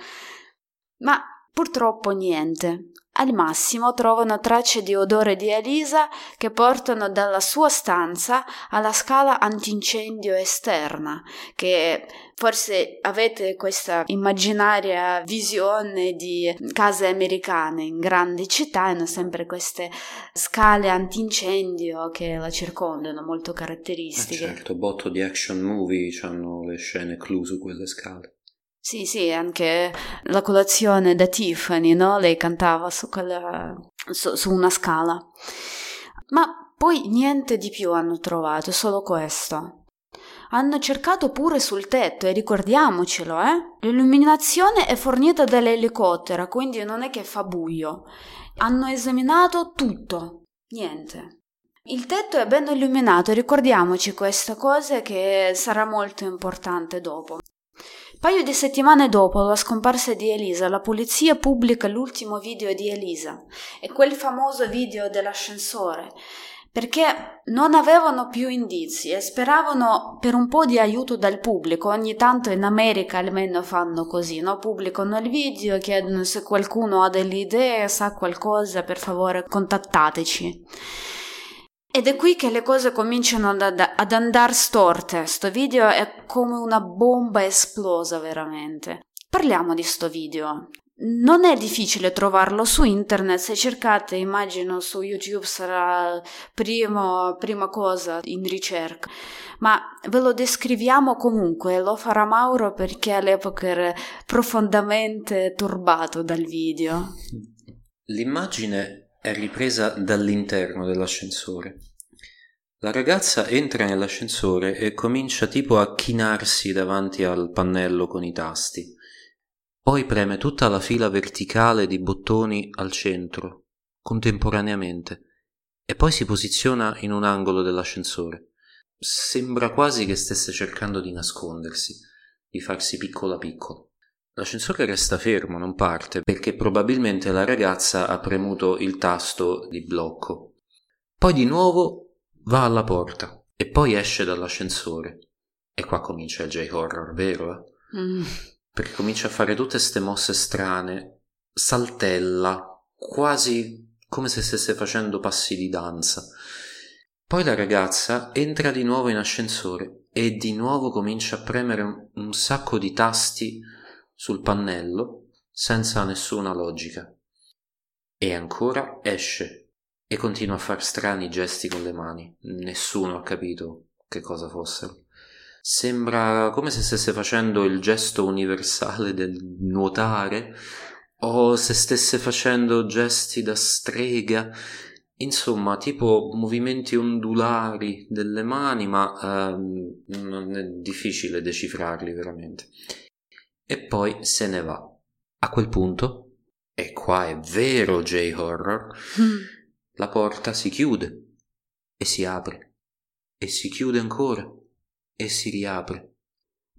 Ma purtroppo niente. Al massimo trovano tracce di odore di Elisa che portano dalla sua stanza alla scala antincendio esterna, che forse avete questa immaginaria visione di case americane in grandi città, hanno sempre queste scale antincendio che la circondano, molto caratteristiche. Eh certo, botto di action movie hanno le scene clou su quelle scale. Sì, sì, anche la colazione da Tiffany, no? Lei cantava su, quella, su, su una scala. Ma poi niente di più hanno trovato, solo questo. Hanno cercato pure sul tetto e ricordiamocelo, eh? L'illuminazione è fornita dall'elicottero, quindi non è che fa buio. Hanno esaminato tutto. Niente. Il tetto è ben illuminato, ricordiamoci questa cosa che sarà molto importante dopo. Paio di settimane dopo la scomparsa di Elisa, la polizia pubblica l'ultimo video di Elisa. È quel famoso video dell'ascensore. perché non avevano più indizi e speravano per un po' di aiuto dal pubblico. Ogni tanto in America almeno fanno così, no? pubblicano il video, chiedono se qualcuno ha delle idee, sa qualcosa, per favore contattateci. Ed è qui che le cose cominciano ad, ad andare storte. Sto video è come una bomba esplosa veramente. Parliamo di sto video. Non è difficile trovarlo su internet, se cercate, immagino su YouTube sarà primo, prima cosa in ricerca, ma ve lo descriviamo comunque, lo farà Mauro perché all'epoca era profondamente turbato dal video. L'immagine è ripresa dall'interno dell'ascensore. La ragazza entra nell'ascensore e comincia tipo a chinarsi davanti al pannello con i tasti. Poi preme tutta la fila verticale di bottoni al centro, contemporaneamente, e poi si posiziona in un angolo dell'ascensore. Sembra quasi che stesse cercando di nascondersi, di farsi piccola piccola. L'ascensore resta fermo, non parte, perché probabilmente la ragazza ha premuto il tasto di blocco. Poi di nuovo va alla porta e poi esce dall'ascensore. E qua comincia il J-horror, vero? Eh? Mm perché comincia a fare tutte queste mosse strane, saltella, quasi come se stesse facendo passi di danza. Poi la ragazza entra di nuovo in ascensore e di nuovo comincia a premere un sacco di tasti sul pannello senza nessuna logica. E ancora esce e continua a fare strani gesti con le mani. Nessuno ha capito che cosa fossero. Sembra come se stesse facendo il gesto universale del nuotare o se stesse facendo gesti da strega. Insomma, tipo movimenti ondulari delle mani, ma ehm, non è difficile decifrarli veramente. E poi se ne va. A quel punto, e qua è vero J-horror, mm. la porta si chiude e si apre e si chiude ancora e si riapre.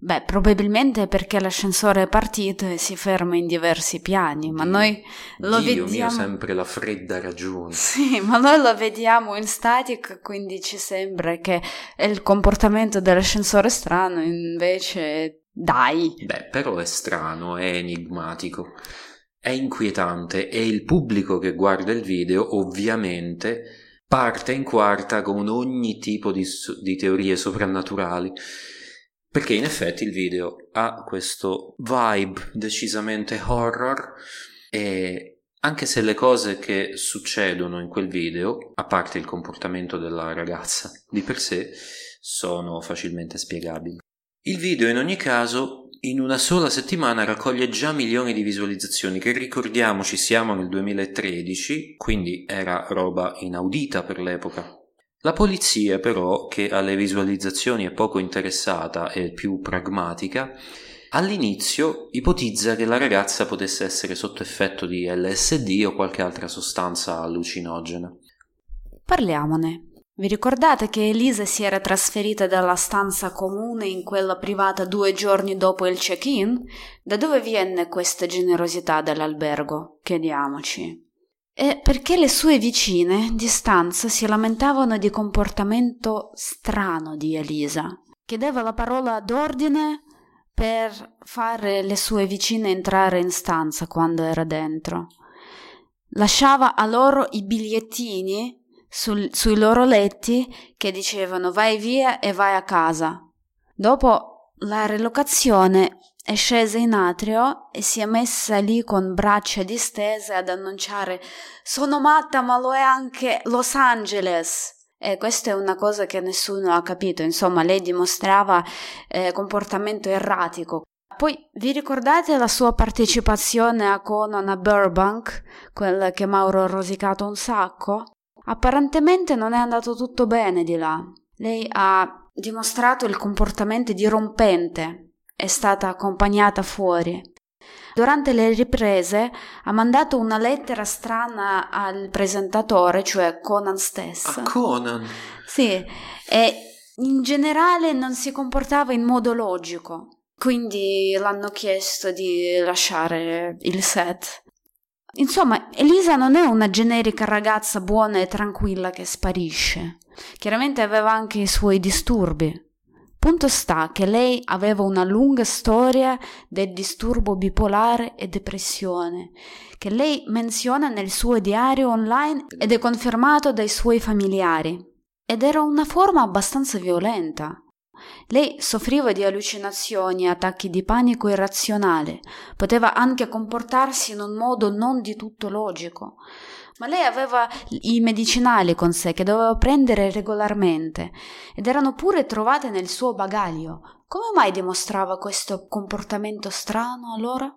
Beh, probabilmente perché l'ascensore è partito e si ferma in diversi piani, ma noi lo Dio vediamo... mio, sempre la fredda ragione. Sì, ma noi lo vediamo in static, quindi ci sembra che è il comportamento dell'ascensore strano, invece dai. Beh, però è strano, è enigmatico, è inquietante e il pubblico che guarda il video ovviamente parte in quarta con ogni tipo di, di teorie soprannaturali perché in effetti il video ha questo vibe decisamente horror e anche se le cose che succedono in quel video, a parte il comportamento della ragazza di per sé, sono facilmente spiegabili. Il video in ogni caso in una sola settimana raccoglie già milioni di visualizzazioni, che ricordiamoci siamo nel 2013, quindi era roba inaudita per l'epoca. La polizia però, che alle visualizzazioni è poco interessata e più pragmatica, all'inizio ipotizza che la ragazza potesse essere sotto effetto di LSD o qualche altra sostanza allucinogena. Parliamone. Vi ricordate che Elisa si era trasferita dalla stanza comune in quella privata due giorni dopo il check-in? Da dove viene questa generosità dell'albergo? Chiediamoci. E perché le sue vicine di stanza si lamentavano di comportamento strano di Elisa. Chiedeva la parola d'ordine per fare le sue vicine entrare in stanza quando era dentro. Lasciava a loro i bigliettini sul, sui loro letti che dicevano vai via e vai a casa. Dopo la relocazione è scesa in atrio e si è messa lì con braccia distese ad annunciare sono matta ma lo è anche Los Angeles. E questa è una cosa che nessuno ha capito, insomma lei dimostrava eh, comportamento erratico. Poi vi ricordate la sua partecipazione a Conan a Burbank, quella che Mauro ha rosicato un sacco? Apparentemente non è andato tutto bene di là. Lei ha dimostrato il comportamento dirompente, è stata accompagnata fuori. Durante le riprese ha mandato una lettera strana al presentatore, cioè Conan stesso. A Conan? Sì, e in generale non si comportava in modo logico. Quindi l'hanno chiesto di lasciare il set. Insomma, Elisa non è una generica ragazza buona e tranquilla che sparisce. Chiaramente aveva anche i suoi disturbi. Punto sta che lei aveva una lunga storia del disturbo bipolare e depressione, che lei menziona nel suo diario online ed è confermato dai suoi familiari. Ed era una forma abbastanza violenta. Lei soffriva di allucinazioni e attacchi di panico irrazionale, poteva anche comportarsi in un modo non di tutto logico. Ma lei aveva i medicinali con sé che doveva prendere regolarmente ed erano pure trovate nel suo bagaglio. Come mai dimostrava questo comportamento strano allora?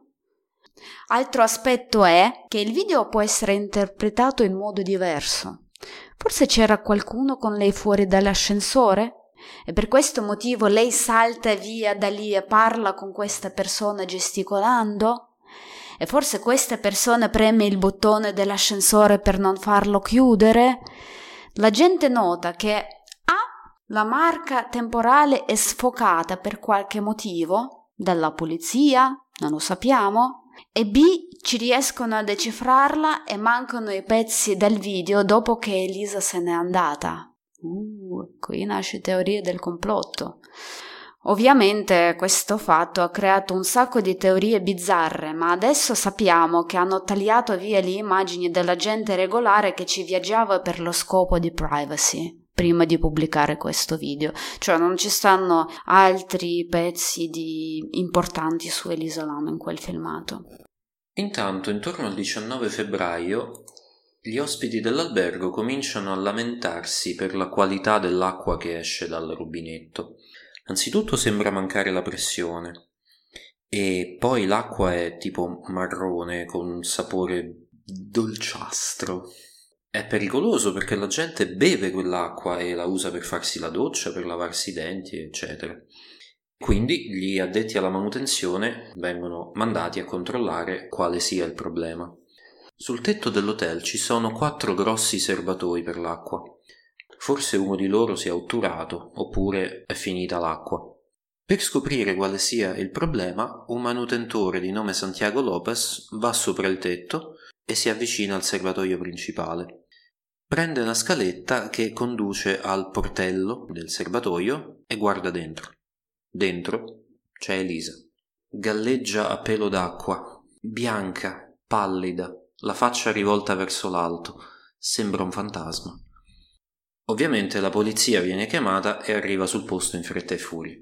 Altro aspetto è che il video può essere interpretato in modo diverso. Forse c'era qualcuno con lei fuori dall'ascensore? E per questo motivo lei salta via da lì e parla con questa persona gesticolando? E forse questa persona preme il bottone dell'ascensore per non farlo chiudere? La gente nota che A. La marca temporale è sfocata per qualche motivo dalla polizia, non lo sappiamo, e B. ci riescono a decifrarla e mancano i pezzi del video dopo che Elisa se n'è andata. Uh, qui nasce teoria del complotto. Ovviamente questo fatto ha creato un sacco di teorie bizzarre, ma adesso sappiamo che hanno tagliato via le immagini della gente regolare che ci viaggiava per lo scopo di privacy prima di pubblicare questo video, cioè non ci stanno altri pezzi di... importanti su Elisa Lam in quel filmato. Intanto, intorno al 19 febbraio, gli ospiti dell'albergo cominciano a lamentarsi per la qualità dell'acqua che esce dal rubinetto. Anzitutto sembra mancare la pressione e poi l'acqua è tipo marrone con un sapore dolciastro. È pericoloso perché la gente beve quell'acqua e la usa per farsi la doccia, per lavarsi i denti, eccetera. Quindi gli addetti alla manutenzione vengono mandati a controllare quale sia il problema. Sul tetto dell'hotel ci sono quattro grossi serbatoi per l'acqua. Forse uno di loro si è otturato, oppure è finita l'acqua. Per scoprire quale sia il problema, un manutentore di nome Santiago Lopez va sopra il tetto e si avvicina al serbatoio principale. Prende una scaletta che conduce al portello del serbatoio e guarda dentro. Dentro c'è Elisa. Galleggia a pelo d'acqua, bianca, pallida, la faccia rivolta verso l'alto, sembra un fantasma. Ovviamente la polizia viene chiamata e arriva sul posto in fretta e furia.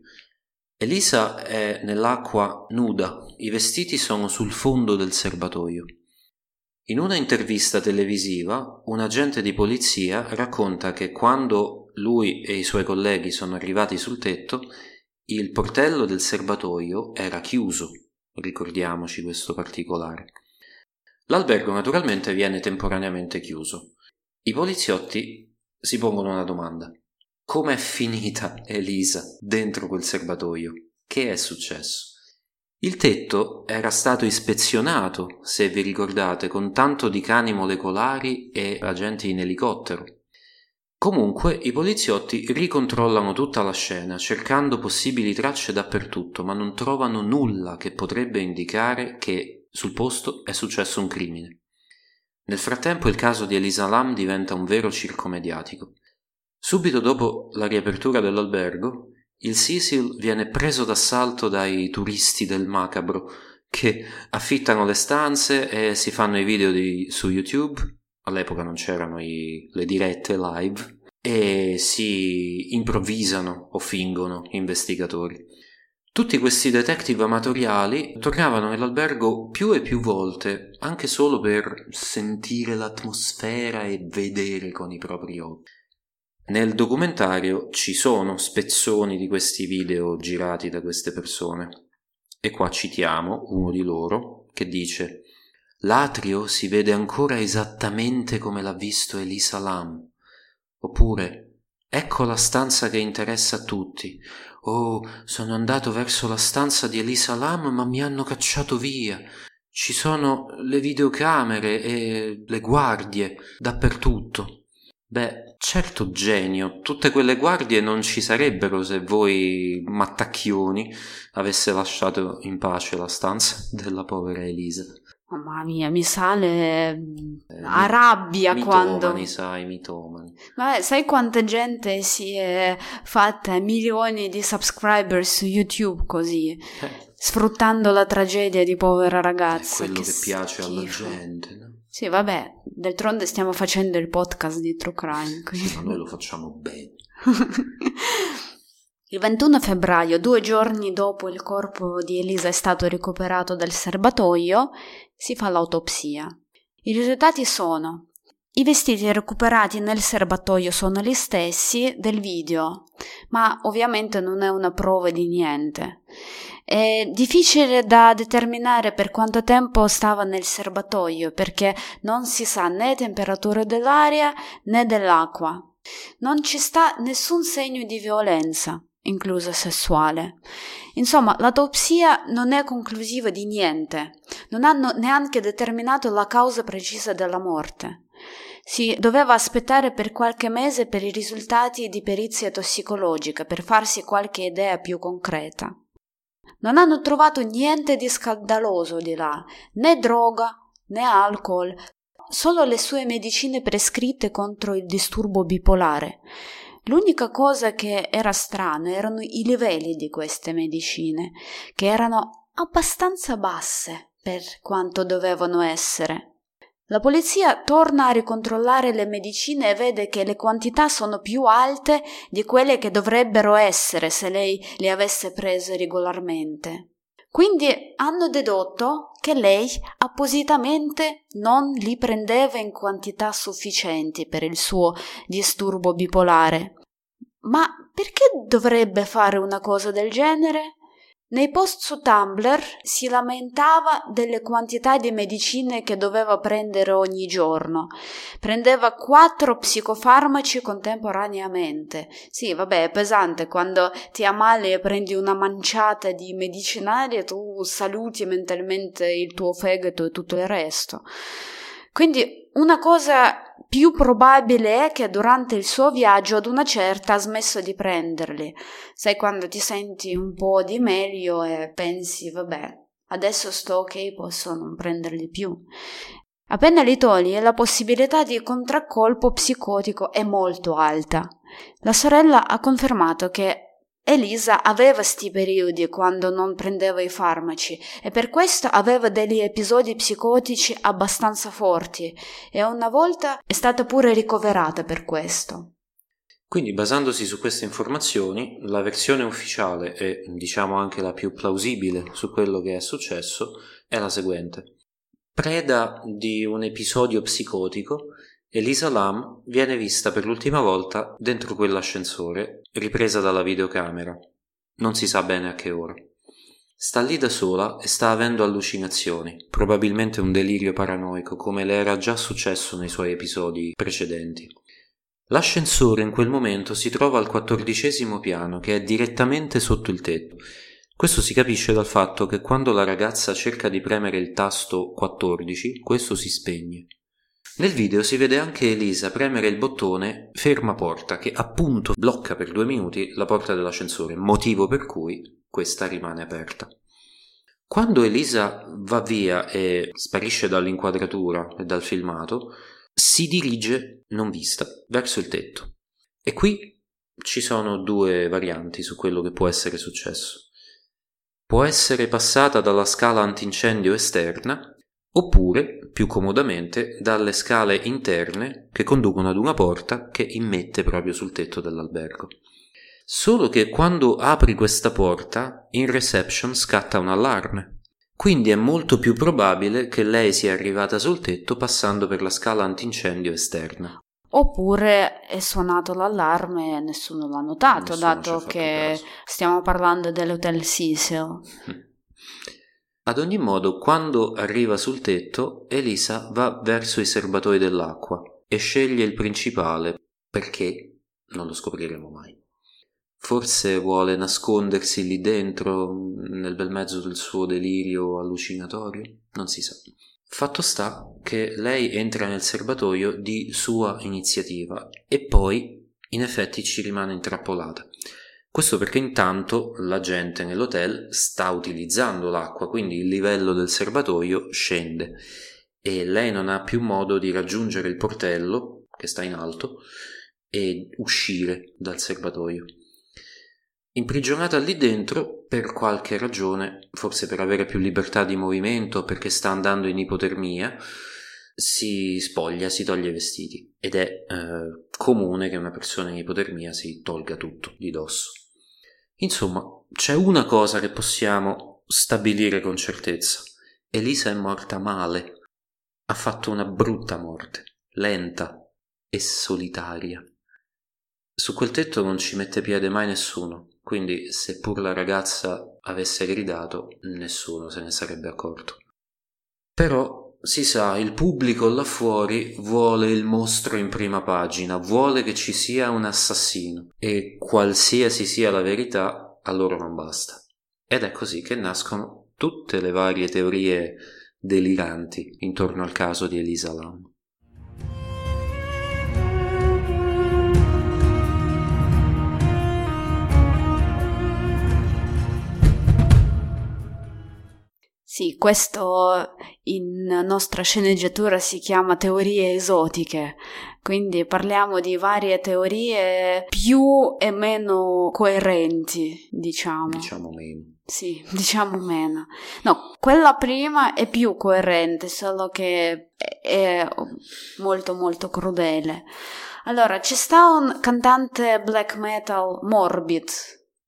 Elisa è nell'acqua nuda, i vestiti sono sul fondo del serbatoio. In una intervista televisiva, un agente di polizia racconta che quando lui e i suoi colleghi sono arrivati sul tetto, il portello del serbatoio era chiuso, ricordiamoci questo particolare. L'albergo naturalmente viene temporaneamente chiuso. I poliziotti si pongono una domanda. Come è finita Elisa dentro quel serbatoio? Che è successo? Il tetto era stato ispezionato, se vi ricordate, con tanto di cani molecolari e agenti in elicottero. Comunque i poliziotti ricontrollano tutta la scena, cercando possibili tracce dappertutto, ma non trovano nulla che potrebbe indicare che sul posto è successo un crimine. Nel frattempo il caso di Elisa Lam diventa un vero circo mediatico. Subito dopo la riapertura dell'albergo, il Cecil viene preso d'assalto dai turisti del macabro che affittano le stanze e si fanno i video di, su YouTube. All'epoca non c'erano i, le dirette live e si improvvisano o fingono investigatori. Tutti questi detective amatoriali tornavano nell'albergo più e più volte, anche solo per sentire l'atmosfera e vedere con i propri occhi. Nel documentario ci sono spezzoni di questi video girati da queste persone. E qua citiamo uno di loro che dice L'atrio si vede ancora esattamente come l'ha visto Elisa Lam. Oppure Ecco la stanza che interessa a tutti. Oh, sono andato verso la stanza di Elisa Lam, ma mi hanno cacciato via. Ci sono le videocamere e le guardie dappertutto. Beh, certo genio, tutte quelle guardie non ci sarebbero se voi mattacchioni avesse lasciato in pace la stanza della povera Elisa. Mamma mia, mi sale Eh, a rabbia mitomani, quando... sai, mitomani. Ma sai quanta gente si è fatta milioni di subscriber su YouTube così, Eh, sfruttando la tragedia di povera è ragazza? quello che, piace alla gente, no? Sì, vabbè, d'altronde stiamo facendo il podcast di True Crime. quindi- Ma noi lo facciamo bene. Il 21 febbraio, due giorni dopo il corpo di Elisa è stato ricoverato dal serbatoio, si fa l'autopsia. I risultati sono: i vestiti recuperati nel serbatoio sono gli stessi del video, ma ovviamente non è una prova di niente. È difficile da determinare per quanto tempo stava nel serbatoio perché non si sa né temperatura dell'aria né dell'acqua. Non ci sta nessun segno di violenza, inclusa sessuale. Insomma, l'autopsia non è conclusiva di niente. Non hanno neanche determinato la causa precisa della morte. Si doveva aspettare per qualche mese per i risultati di perizia tossicologica per farsi qualche idea più concreta. Non hanno trovato niente di scandaloso di là, né droga né alcol, solo le sue medicine prescritte contro il disturbo bipolare. L'unica cosa che era strana erano i livelli di queste medicine, che erano abbastanza basse per quanto dovevano essere. La polizia torna a ricontrollare le medicine e vede che le quantità sono più alte di quelle che dovrebbero essere se lei le avesse prese regolarmente. Quindi hanno dedotto che lei appositamente non li prendeva in quantità sufficienti per il suo disturbo bipolare. Ma perché dovrebbe fare una cosa del genere? Nei post su Tumblr si lamentava delle quantità di medicine che doveva prendere ogni giorno. Prendeva quattro psicofarmaci contemporaneamente. Sì, vabbè, è pesante quando ti ammali e prendi una manciata di medicinali tu saluti mentalmente il tuo fegato e tutto il resto. Quindi una cosa più probabile è che durante il suo viaggio ad una certa ha smesso di prenderli. Sai quando ti senti un po' di meglio e pensi, vabbè, adesso sto ok, posso non prenderli più. Appena li togli, la possibilità di contraccolpo psicotico è molto alta. La sorella ha confermato che Elisa aveva sti periodi quando non prendeva i farmaci e per questo aveva degli episodi psicotici abbastanza forti e una volta è stata pure ricoverata per questo. Quindi, basandosi su queste informazioni, la versione ufficiale e diciamo anche la più plausibile su quello che è successo è la seguente. Preda di un episodio psicotico, Elisa Lam viene vista per l'ultima volta dentro quell'ascensore, ripresa dalla videocamera. Non si sa bene a che ora. Sta lì da sola e sta avendo allucinazioni, probabilmente un delirio paranoico come le era già successo nei suoi episodi precedenti. L'ascensore in quel momento si trova al quattordicesimo piano, che è direttamente sotto il tetto. Questo si capisce dal fatto che quando la ragazza cerca di premere il tasto 14, questo si spegne. Nel video si vede anche Elisa premere il bottone ferma porta che appunto blocca per due minuti la porta dell'ascensore, motivo per cui questa rimane aperta. Quando Elisa va via e sparisce dall'inquadratura e dal filmato, si dirige, non vista, verso il tetto. E qui ci sono due varianti su quello che può essere successo. Può essere passata dalla scala antincendio esterna oppure, più comodamente, dalle scale interne che conducono ad una porta che immette proprio sul tetto dell'albergo. Solo che quando apri questa porta, in reception scatta un allarme. Quindi è molto più probabile che lei sia arrivata sul tetto passando per la scala antincendio esterna. Oppure è suonato l'allarme e nessuno l'ha notato, Nessuno dato che caso. stiamo parlando dell'hotel Cecil. Ad ogni modo, quando arriva sul tetto, Elisa va verso i serbatoi dell'acqua e sceglie il principale perché non lo scopriremo mai. Forse vuole nascondersi lì dentro, nel bel mezzo del suo delirio allucinatorio? Non si sa. Fatto sta che lei entra nel serbatoio di sua iniziativa e poi, in effetti, ci rimane intrappolata. Questo perché intanto la gente nell'hotel sta utilizzando l'acqua, quindi il livello del serbatoio scende e lei non ha più modo di raggiungere il portello che sta in alto e uscire dal serbatoio. Imprigionata lì dentro, per qualche ragione, forse per avere più libertà di movimento, perché sta andando in ipotermia, si spoglia, si toglie i vestiti ed è eh, comune che una persona in ipotermia si tolga tutto di dosso. Insomma, c'è una cosa che possiamo stabilire con certezza. Elisa è morta male. Ha fatto una brutta morte, lenta e solitaria. Su quel tetto non ci mette piede mai nessuno, quindi seppur la ragazza avesse gridato, nessuno se ne sarebbe accorto. Però si sa, il pubblico là fuori vuole il mostro in prima pagina, vuole che ci sia un assassino e qualsiasi sia la verità, a loro non basta. Ed è così che nascono tutte le varie teorie deliranti intorno al caso di Elisa Lam. Sì, questo in nostra sceneggiatura si chiama teorie esotiche, quindi parliamo di varie teorie più e meno coerenti, diciamo. Diciamo meno. Sì, diciamo meno. No, quella prima è più coerente, solo che è molto molto crudele. Allora, ci sta un cantante black metal Morbid,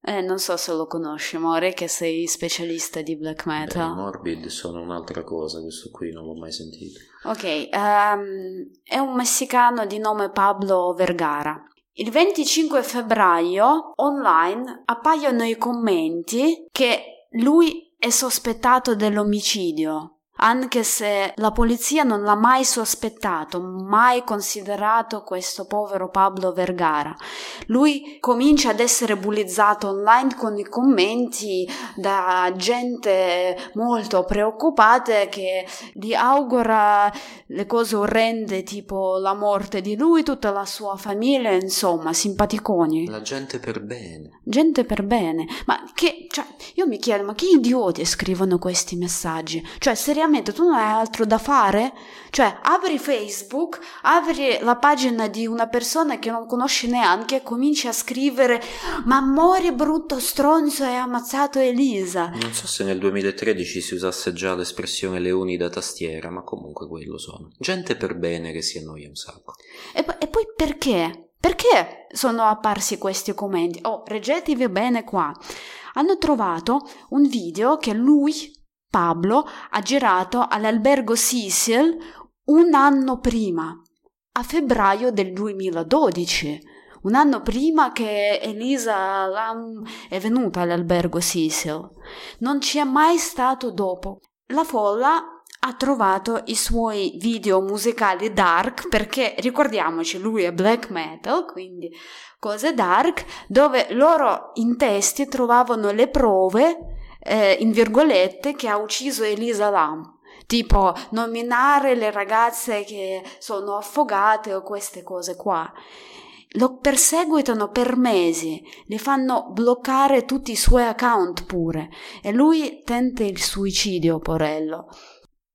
eh, non so se lo conosci, More, che sei specialista di black metal. Beh, morbid sono un'altra cosa, questo qui non l'ho mai sentito. Ok, um, è un messicano di nome Pablo Vergara. Il 25 febbraio online appaiono i commenti che lui è sospettato dell'omicidio anche se la polizia non l'ha mai sospettato, mai considerato questo povero Pablo Vergara. Lui comincia ad essere bullizzato online con i commenti da gente molto preoccupata che gli augura le cose orrende tipo la morte di lui, tutta la sua famiglia, insomma, simpaticoni. La gente per bene. Gente per bene. Ma che, cioè, io mi chiedo, ma che idioti scrivono questi messaggi? Cioè, seriamente veramente tu non hai altro da fare? Cioè, apri Facebook, apri la pagina di una persona che non conosci neanche e cominci a scrivere Ma amore brutto stronzo hai ammazzato Elisa. Non so se nel 2013 si usasse già l'espressione leoni da tastiera, ma comunque quello sono. Gente per bene che si annoia un sacco. E, e poi perché? Perché sono apparsi questi commenti? Oh, reggetevi bene qua. Hanno trovato un video che lui Pablo ha girato all'albergo Cecil un anno prima, a febbraio del 2012, un anno prima che Elisa Lam è venuta all'albergo Cecil. Non ci è mai stato dopo. La folla ha trovato i suoi video musicali dark perché ricordiamoci lui è black metal quindi cose dark dove loro in testi trovavano le prove eh, in virgolette, che ha ucciso Elisa Lam. Tipo nominare le ragazze che sono affogate o queste cose qua. Lo perseguitano per mesi, le fanno bloccare tutti i suoi account pure e lui tenta il suicidio, porello.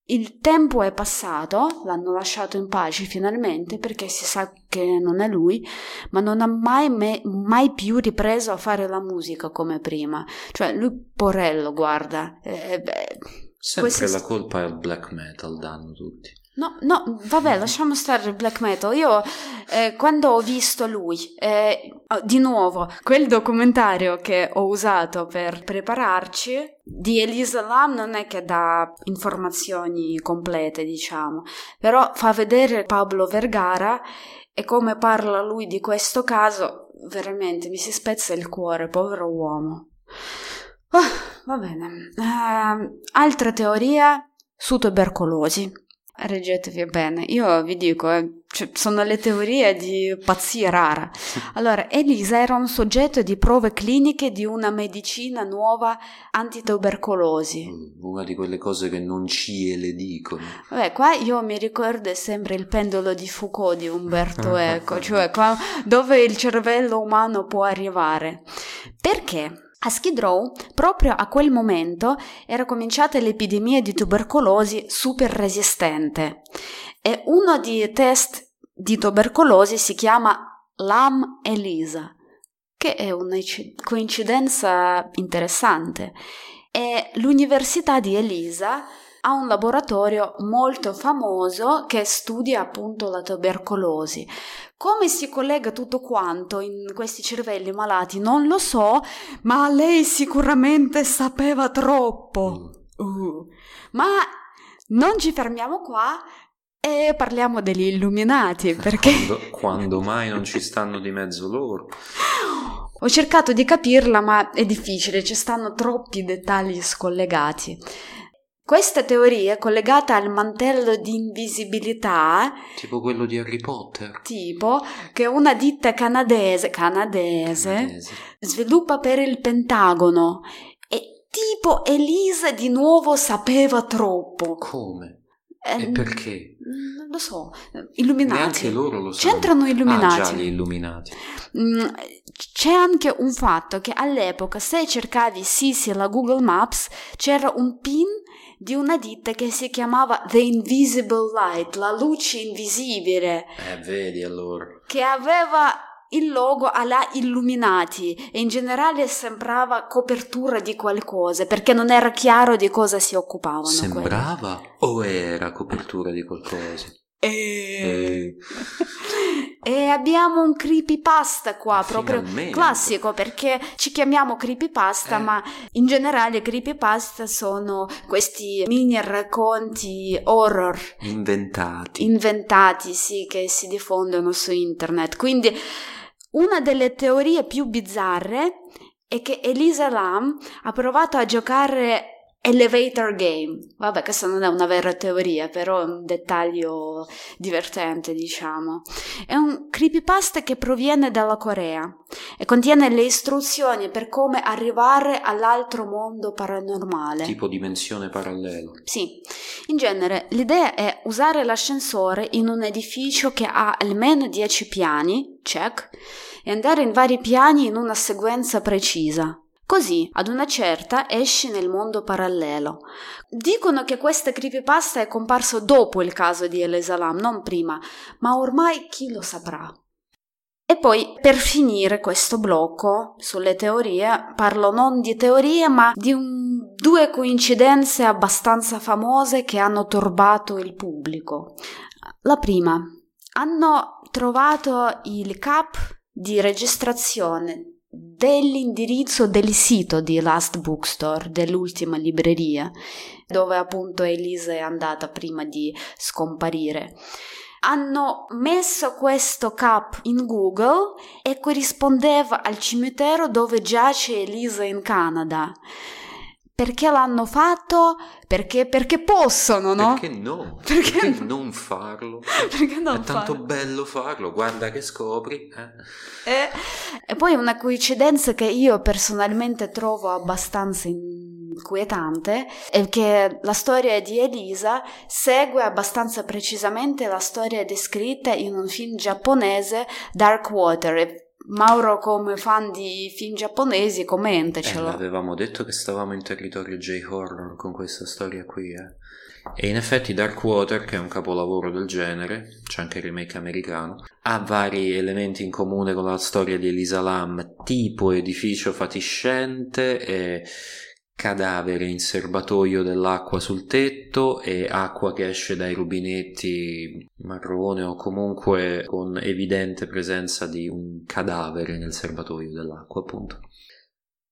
Il tempo è passato, l'hanno lasciato in pace finalmente perché si sa che non è lui, ma non ha mai, me, mai più ripreso a fare la musica come prima. Cioè, lui, porello, guarda. Eh, beh, Sempre la colpa è al black metal, danno tutti. No, no, vabbè, lasciamo stare il black metal. Io eh, quando ho visto lui, eh, oh, di nuovo, quel documentario che ho usato per prepararci di Elisa Lam non è che dà informazioni complete, diciamo, però fa vedere Pablo Vergara e come parla lui di questo caso, veramente mi si spezza il cuore, povero uomo. Oh, va bene. Uh, altra teoria su tubercolosi reggetevi bene. Io vi dico, eh, cioè, sono le teorie di pazzia rara. Allora, Elisa era un soggetto di prove cliniche di una medicina nuova antitubercolosi. Mm, una di quelle cose che non ci le dicono. Vabbè, qua io mi ricordo sempre il pendolo di Foucault di Umberto Eco, cioè qua, dove il cervello umano può arrivare. Perché? A Skid Row, proprio a quel momento, era cominciata l'epidemia di tubercolosi super resistente e uno dei test di tubercolosi si chiama LAM ELISA, che è una coincidenza interessante. E l'Università di Elisa ha un laboratorio molto famoso che studia appunto la tubercolosi. Come si collega tutto quanto in questi cervelli malati non lo so, ma lei sicuramente sapeva troppo. Mm. Uh. Ma non ci fermiamo qua e parliamo degli illuminati perché... Quando, quando mai non ci stanno di mezzo loro? Ho cercato di capirla ma è difficile, ci stanno troppi dettagli scollegati. Questa teoria è collegata al mantello di invisibilità. Tipo quello di Harry Potter. Tipo che una ditta canadese, canadese, canadese. sviluppa per il Pentagono. E tipo Elisa di nuovo sapeva troppo. Come? E ehm, perché? Non lo so, illuminati. Neanche loro lo sanno. C'entrano illuminati. Ah, già, gli illuminati. Mm, c'è anche un fatto che all'epoca se cercavi Sisi la Google Maps c'era un pin di una ditta che si chiamava The Invisible Light, la luce invisibile. Eh, vedi allora. Che aveva il logo alla Illuminati e in generale sembrava copertura di qualcosa perché non era chiaro di cosa si occupavano. Sembrava quelli. o era copertura di qualcosa? E... E abbiamo un creepypasta qua, proprio Finalmente. classico, perché ci chiamiamo creepypasta, eh. ma in generale creepypasta sono questi mini racconti horror. Inventati. Inventati, sì, che si diffondono su internet. Quindi una delle teorie più bizzarre è che Elisa Lam ha provato a giocare elevator game. Vabbè, questa non è una vera teoria, però è un dettaglio divertente, diciamo. È un creepypasta che proviene dalla Corea e contiene le istruzioni per come arrivare all'altro mondo paranormale. Tipo dimensione parallela. Sì. In genere l'idea è usare l'ascensore in un edificio che ha almeno 10 piani, check, e andare in vari piani in una sequenza precisa. Così, ad una certa, esci nel mondo parallelo. Dicono che questa creepypasta è comparso dopo il caso di Elesalam, non prima, ma ormai chi lo saprà. E poi, per finire questo blocco sulle teorie, parlo non di teorie, ma di un, due coincidenze abbastanza famose che hanno turbato il pubblico. La prima, hanno trovato il cap di registrazione dell'indirizzo del sito di Last Bookstore, dell'ultima libreria, dove appunto Elisa è andata prima di scomparire. Hanno messo questo cap in Google e corrispondeva al cimitero dove giace Elisa in Canada. Perché l'hanno fatto? Perché, perché possono, no? Perché no? Perché, perché non farlo? perché non È tanto farlo? bello farlo, guarda che scopri. Eh. E, e poi una coincidenza che io personalmente trovo abbastanza inquietante è che la storia di Elisa segue abbastanza precisamente la storia descritta in un film giapponese Dark Water Mauro come fan di film giapponesi commentacelo. Eh, avevamo detto che stavamo in territorio J-horror con questa storia qui, eh. E in effetti Darkwater, che è un capolavoro del genere, c'è anche il remake americano, ha vari elementi in comune con la storia di Elisa Lam, tipo edificio fatiscente e cadavere in serbatoio dell'acqua sul tetto e acqua che esce dai rubinetti marrone o comunque con evidente presenza di un cadavere nel serbatoio dell'acqua appunto.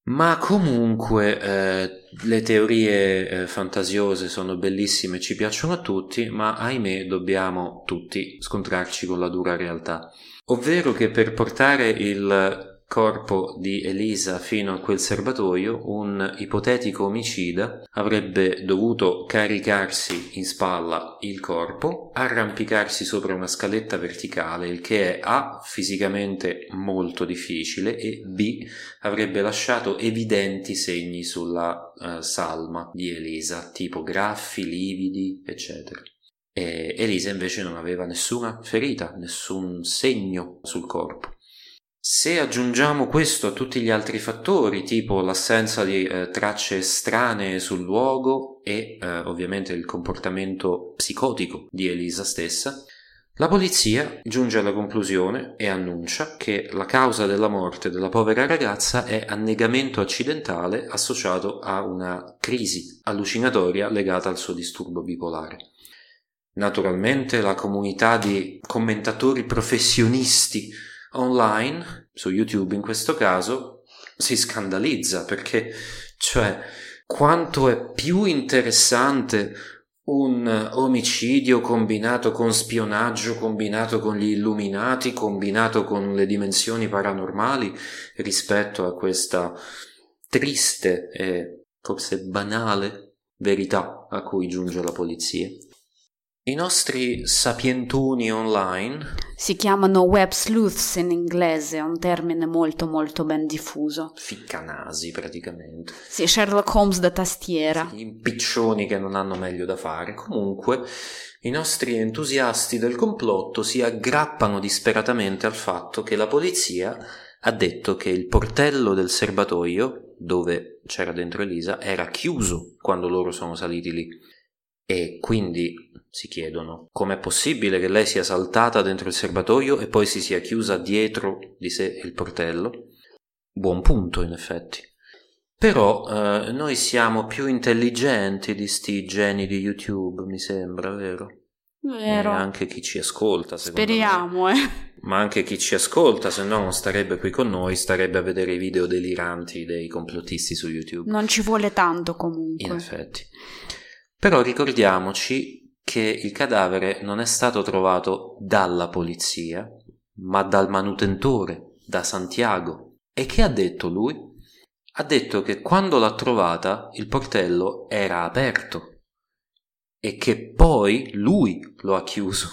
Ma comunque eh, le teorie eh, fantasiose sono bellissime, ci piacciono a tutti, ma ahimè dobbiamo tutti scontrarci con la dura realtà. Ovvero che per portare il corpo di Elisa fino a quel serbatoio, un ipotetico omicida avrebbe dovuto caricarsi in spalla il corpo, arrampicarsi sopra una scaletta verticale, il che è A fisicamente molto difficile e B avrebbe lasciato evidenti segni sulla uh, salma di Elisa, tipo graffi, lividi, eccetera. E Elisa invece non aveva nessuna ferita, nessun segno sul corpo. Se aggiungiamo questo a tutti gli altri fattori, tipo l'assenza di eh, tracce strane sul luogo e eh, ovviamente il comportamento psicotico di Elisa stessa, la polizia giunge alla conclusione e annuncia che la causa della morte della povera ragazza è annegamento accidentale associato a una crisi allucinatoria legata al suo disturbo bipolare. Naturalmente la comunità di commentatori professionisti online, su YouTube in questo caso, si scandalizza perché, cioè, quanto è più interessante un omicidio combinato con spionaggio, combinato con gli illuminati, combinato con le dimensioni paranormali rispetto a questa triste e forse banale verità a cui giunge la polizia. I nostri sapientuni online si chiamano web sleuths in inglese, è un termine molto molto ben diffuso. Ficcanasi praticamente. Sì, Sherlock Holmes da tastiera. Gli impiccioni che non hanno meglio da fare. Comunque, i nostri entusiasti del complotto si aggrappano disperatamente al fatto che la polizia ha detto che il portello del serbatoio, dove c'era dentro Elisa, era chiuso quando loro sono saliti lì. E quindi si chiedono com'è possibile che lei sia saltata dentro il serbatoio e poi si sia chiusa dietro di sé il portello. Buon punto, in effetti. Però eh, noi siamo più intelligenti di sti geni di YouTube, mi sembra, vero? Vero. E anche chi ci ascolta, Speriamo, me. eh. Ma anche chi ci ascolta, se no non starebbe qui con noi, starebbe a vedere i video deliranti dei complottisti su YouTube. Non ci vuole tanto comunque. In effetti. Però ricordiamoci che il cadavere non è stato trovato dalla polizia, ma dal manutentore, da Santiago. E che ha detto lui? Ha detto che quando l'ha trovata il portello era aperto e che poi lui lo ha chiuso.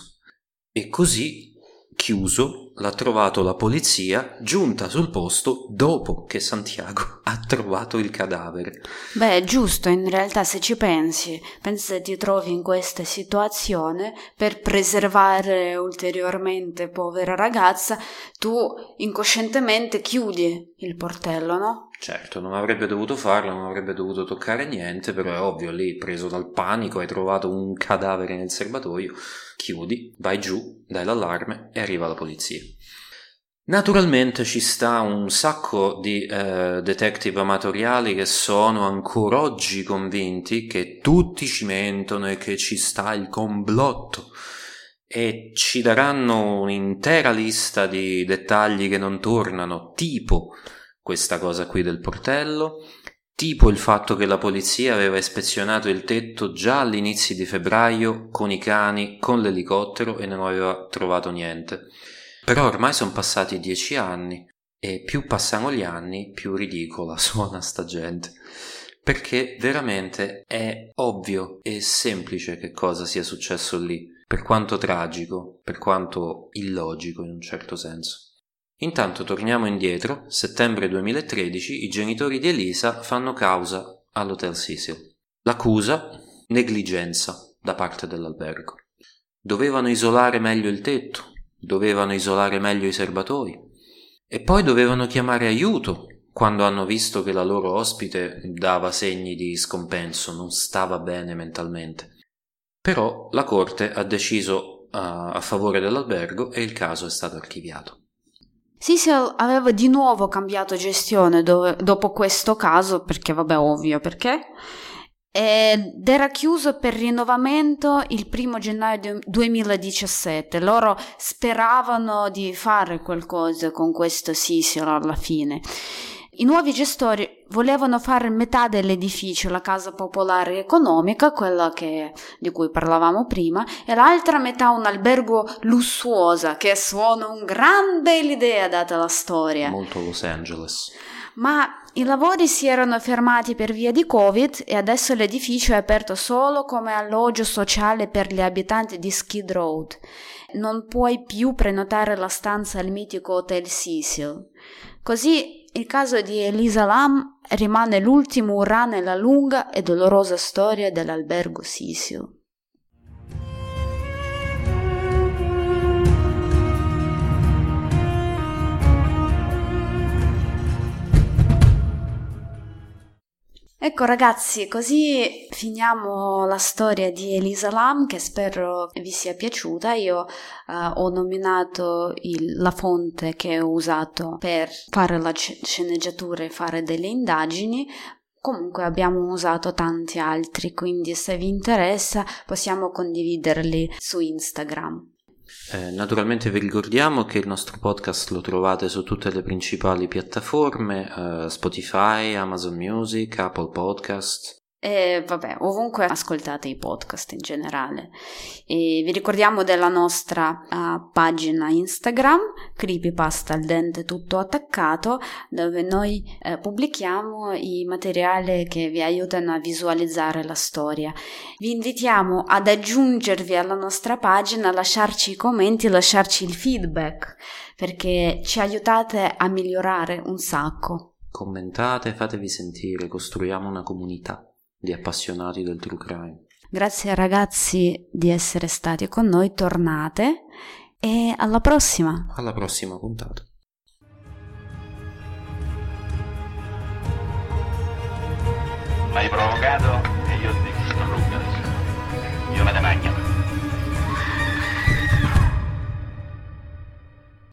E così, chiuso, l'ha trovato la polizia giunta sul posto dopo che Santiago ha trovato il cadavere. Beh, è giusto, in realtà se ci pensi, pensi se ti trovi in questa situazione per preservare ulteriormente povera ragazza, tu incoscientemente chiudi il portello, no? Certo, non avrebbe dovuto farlo, non avrebbe dovuto toccare niente, però è ovvio, lì preso dal panico hai trovato un cadavere nel serbatoio, chiudi, vai giù, dai l'allarme e arriva la polizia. Naturalmente ci sta un sacco di eh, detective amatoriali che sono ancora oggi convinti che tutti ci mentono e che ci sta il complotto e ci daranno un'intera lista di dettagli che non tornano, tipo questa cosa qui del portello, tipo il fatto che la polizia aveva ispezionato il tetto già all'inizio di febbraio con i cani, con l'elicottero e non aveva trovato niente. Però ormai sono passati dieci anni e più passano gli anni più ridicola suona sta gente. Perché veramente è ovvio e semplice che cosa sia successo lì, per quanto tragico, per quanto illogico in un certo senso. Intanto torniamo indietro, settembre 2013 i genitori di Elisa fanno causa all'Hotel Cecil. L'accusa? Negligenza da parte dell'albergo. Dovevano isolare meglio il tetto, dovevano isolare meglio i serbatoi e poi dovevano chiamare aiuto quando hanno visto che la loro ospite dava segni di scompenso, non stava bene mentalmente. Però la corte ha deciso uh, a favore dell'albergo e il caso è stato archiviato. Cecil aveva di nuovo cambiato gestione dove, dopo questo caso, perché vabbè ovvio perché, ed era chiuso per rinnovamento il primo gennaio 2017. Loro speravano di fare qualcosa con questo Cecil alla fine. I nuovi gestori volevano fare metà dell'edificio, la casa popolare economica, quella che, di cui parlavamo prima, e l'altra metà un albergo lussuosa, che suona un gran bell'idea data la storia. Molto Los Angeles. Ma i lavori si erano fermati per via di Covid e adesso l'edificio è aperto solo come alloggio sociale per gli abitanti di Skid Road. Non puoi più prenotare la stanza al mitico Hotel Cecil. Così il caso di Elisa Lam rimane l'ultimo urà nella lunga e dolorosa storia dell'albergo Cecil. Ecco ragazzi, così finiamo la storia di Elisa Lam che spero vi sia piaciuta. Io uh, ho nominato il, la fonte che ho usato per fare la sceneggiatura e fare delle indagini, Comunque abbiamo usato tanti altri, quindi se vi interessa possiamo condividerli su Instagram. Eh, naturalmente vi ricordiamo che il nostro podcast lo trovate su tutte le principali piattaforme, eh, Spotify, Amazon Music, Apple Podcast, e vabbè, ovunque ascoltate i podcast in generale. E vi ricordiamo della nostra uh, pagina Instagram, Creepypasta al dente tutto attaccato, dove noi uh, pubblichiamo i materiali che vi aiutano a visualizzare la storia. Vi invitiamo ad aggiungervi alla nostra pagina, lasciarci i commenti, lasciarci il feedback, perché ci aiutate a migliorare un sacco. Commentate, fatevi sentire, costruiamo una comunità di appassionati del true crime. Grazie ragazzi di essere stati con noi, tornate e alla prossima. Alla prossima puntata. L'hai provocato?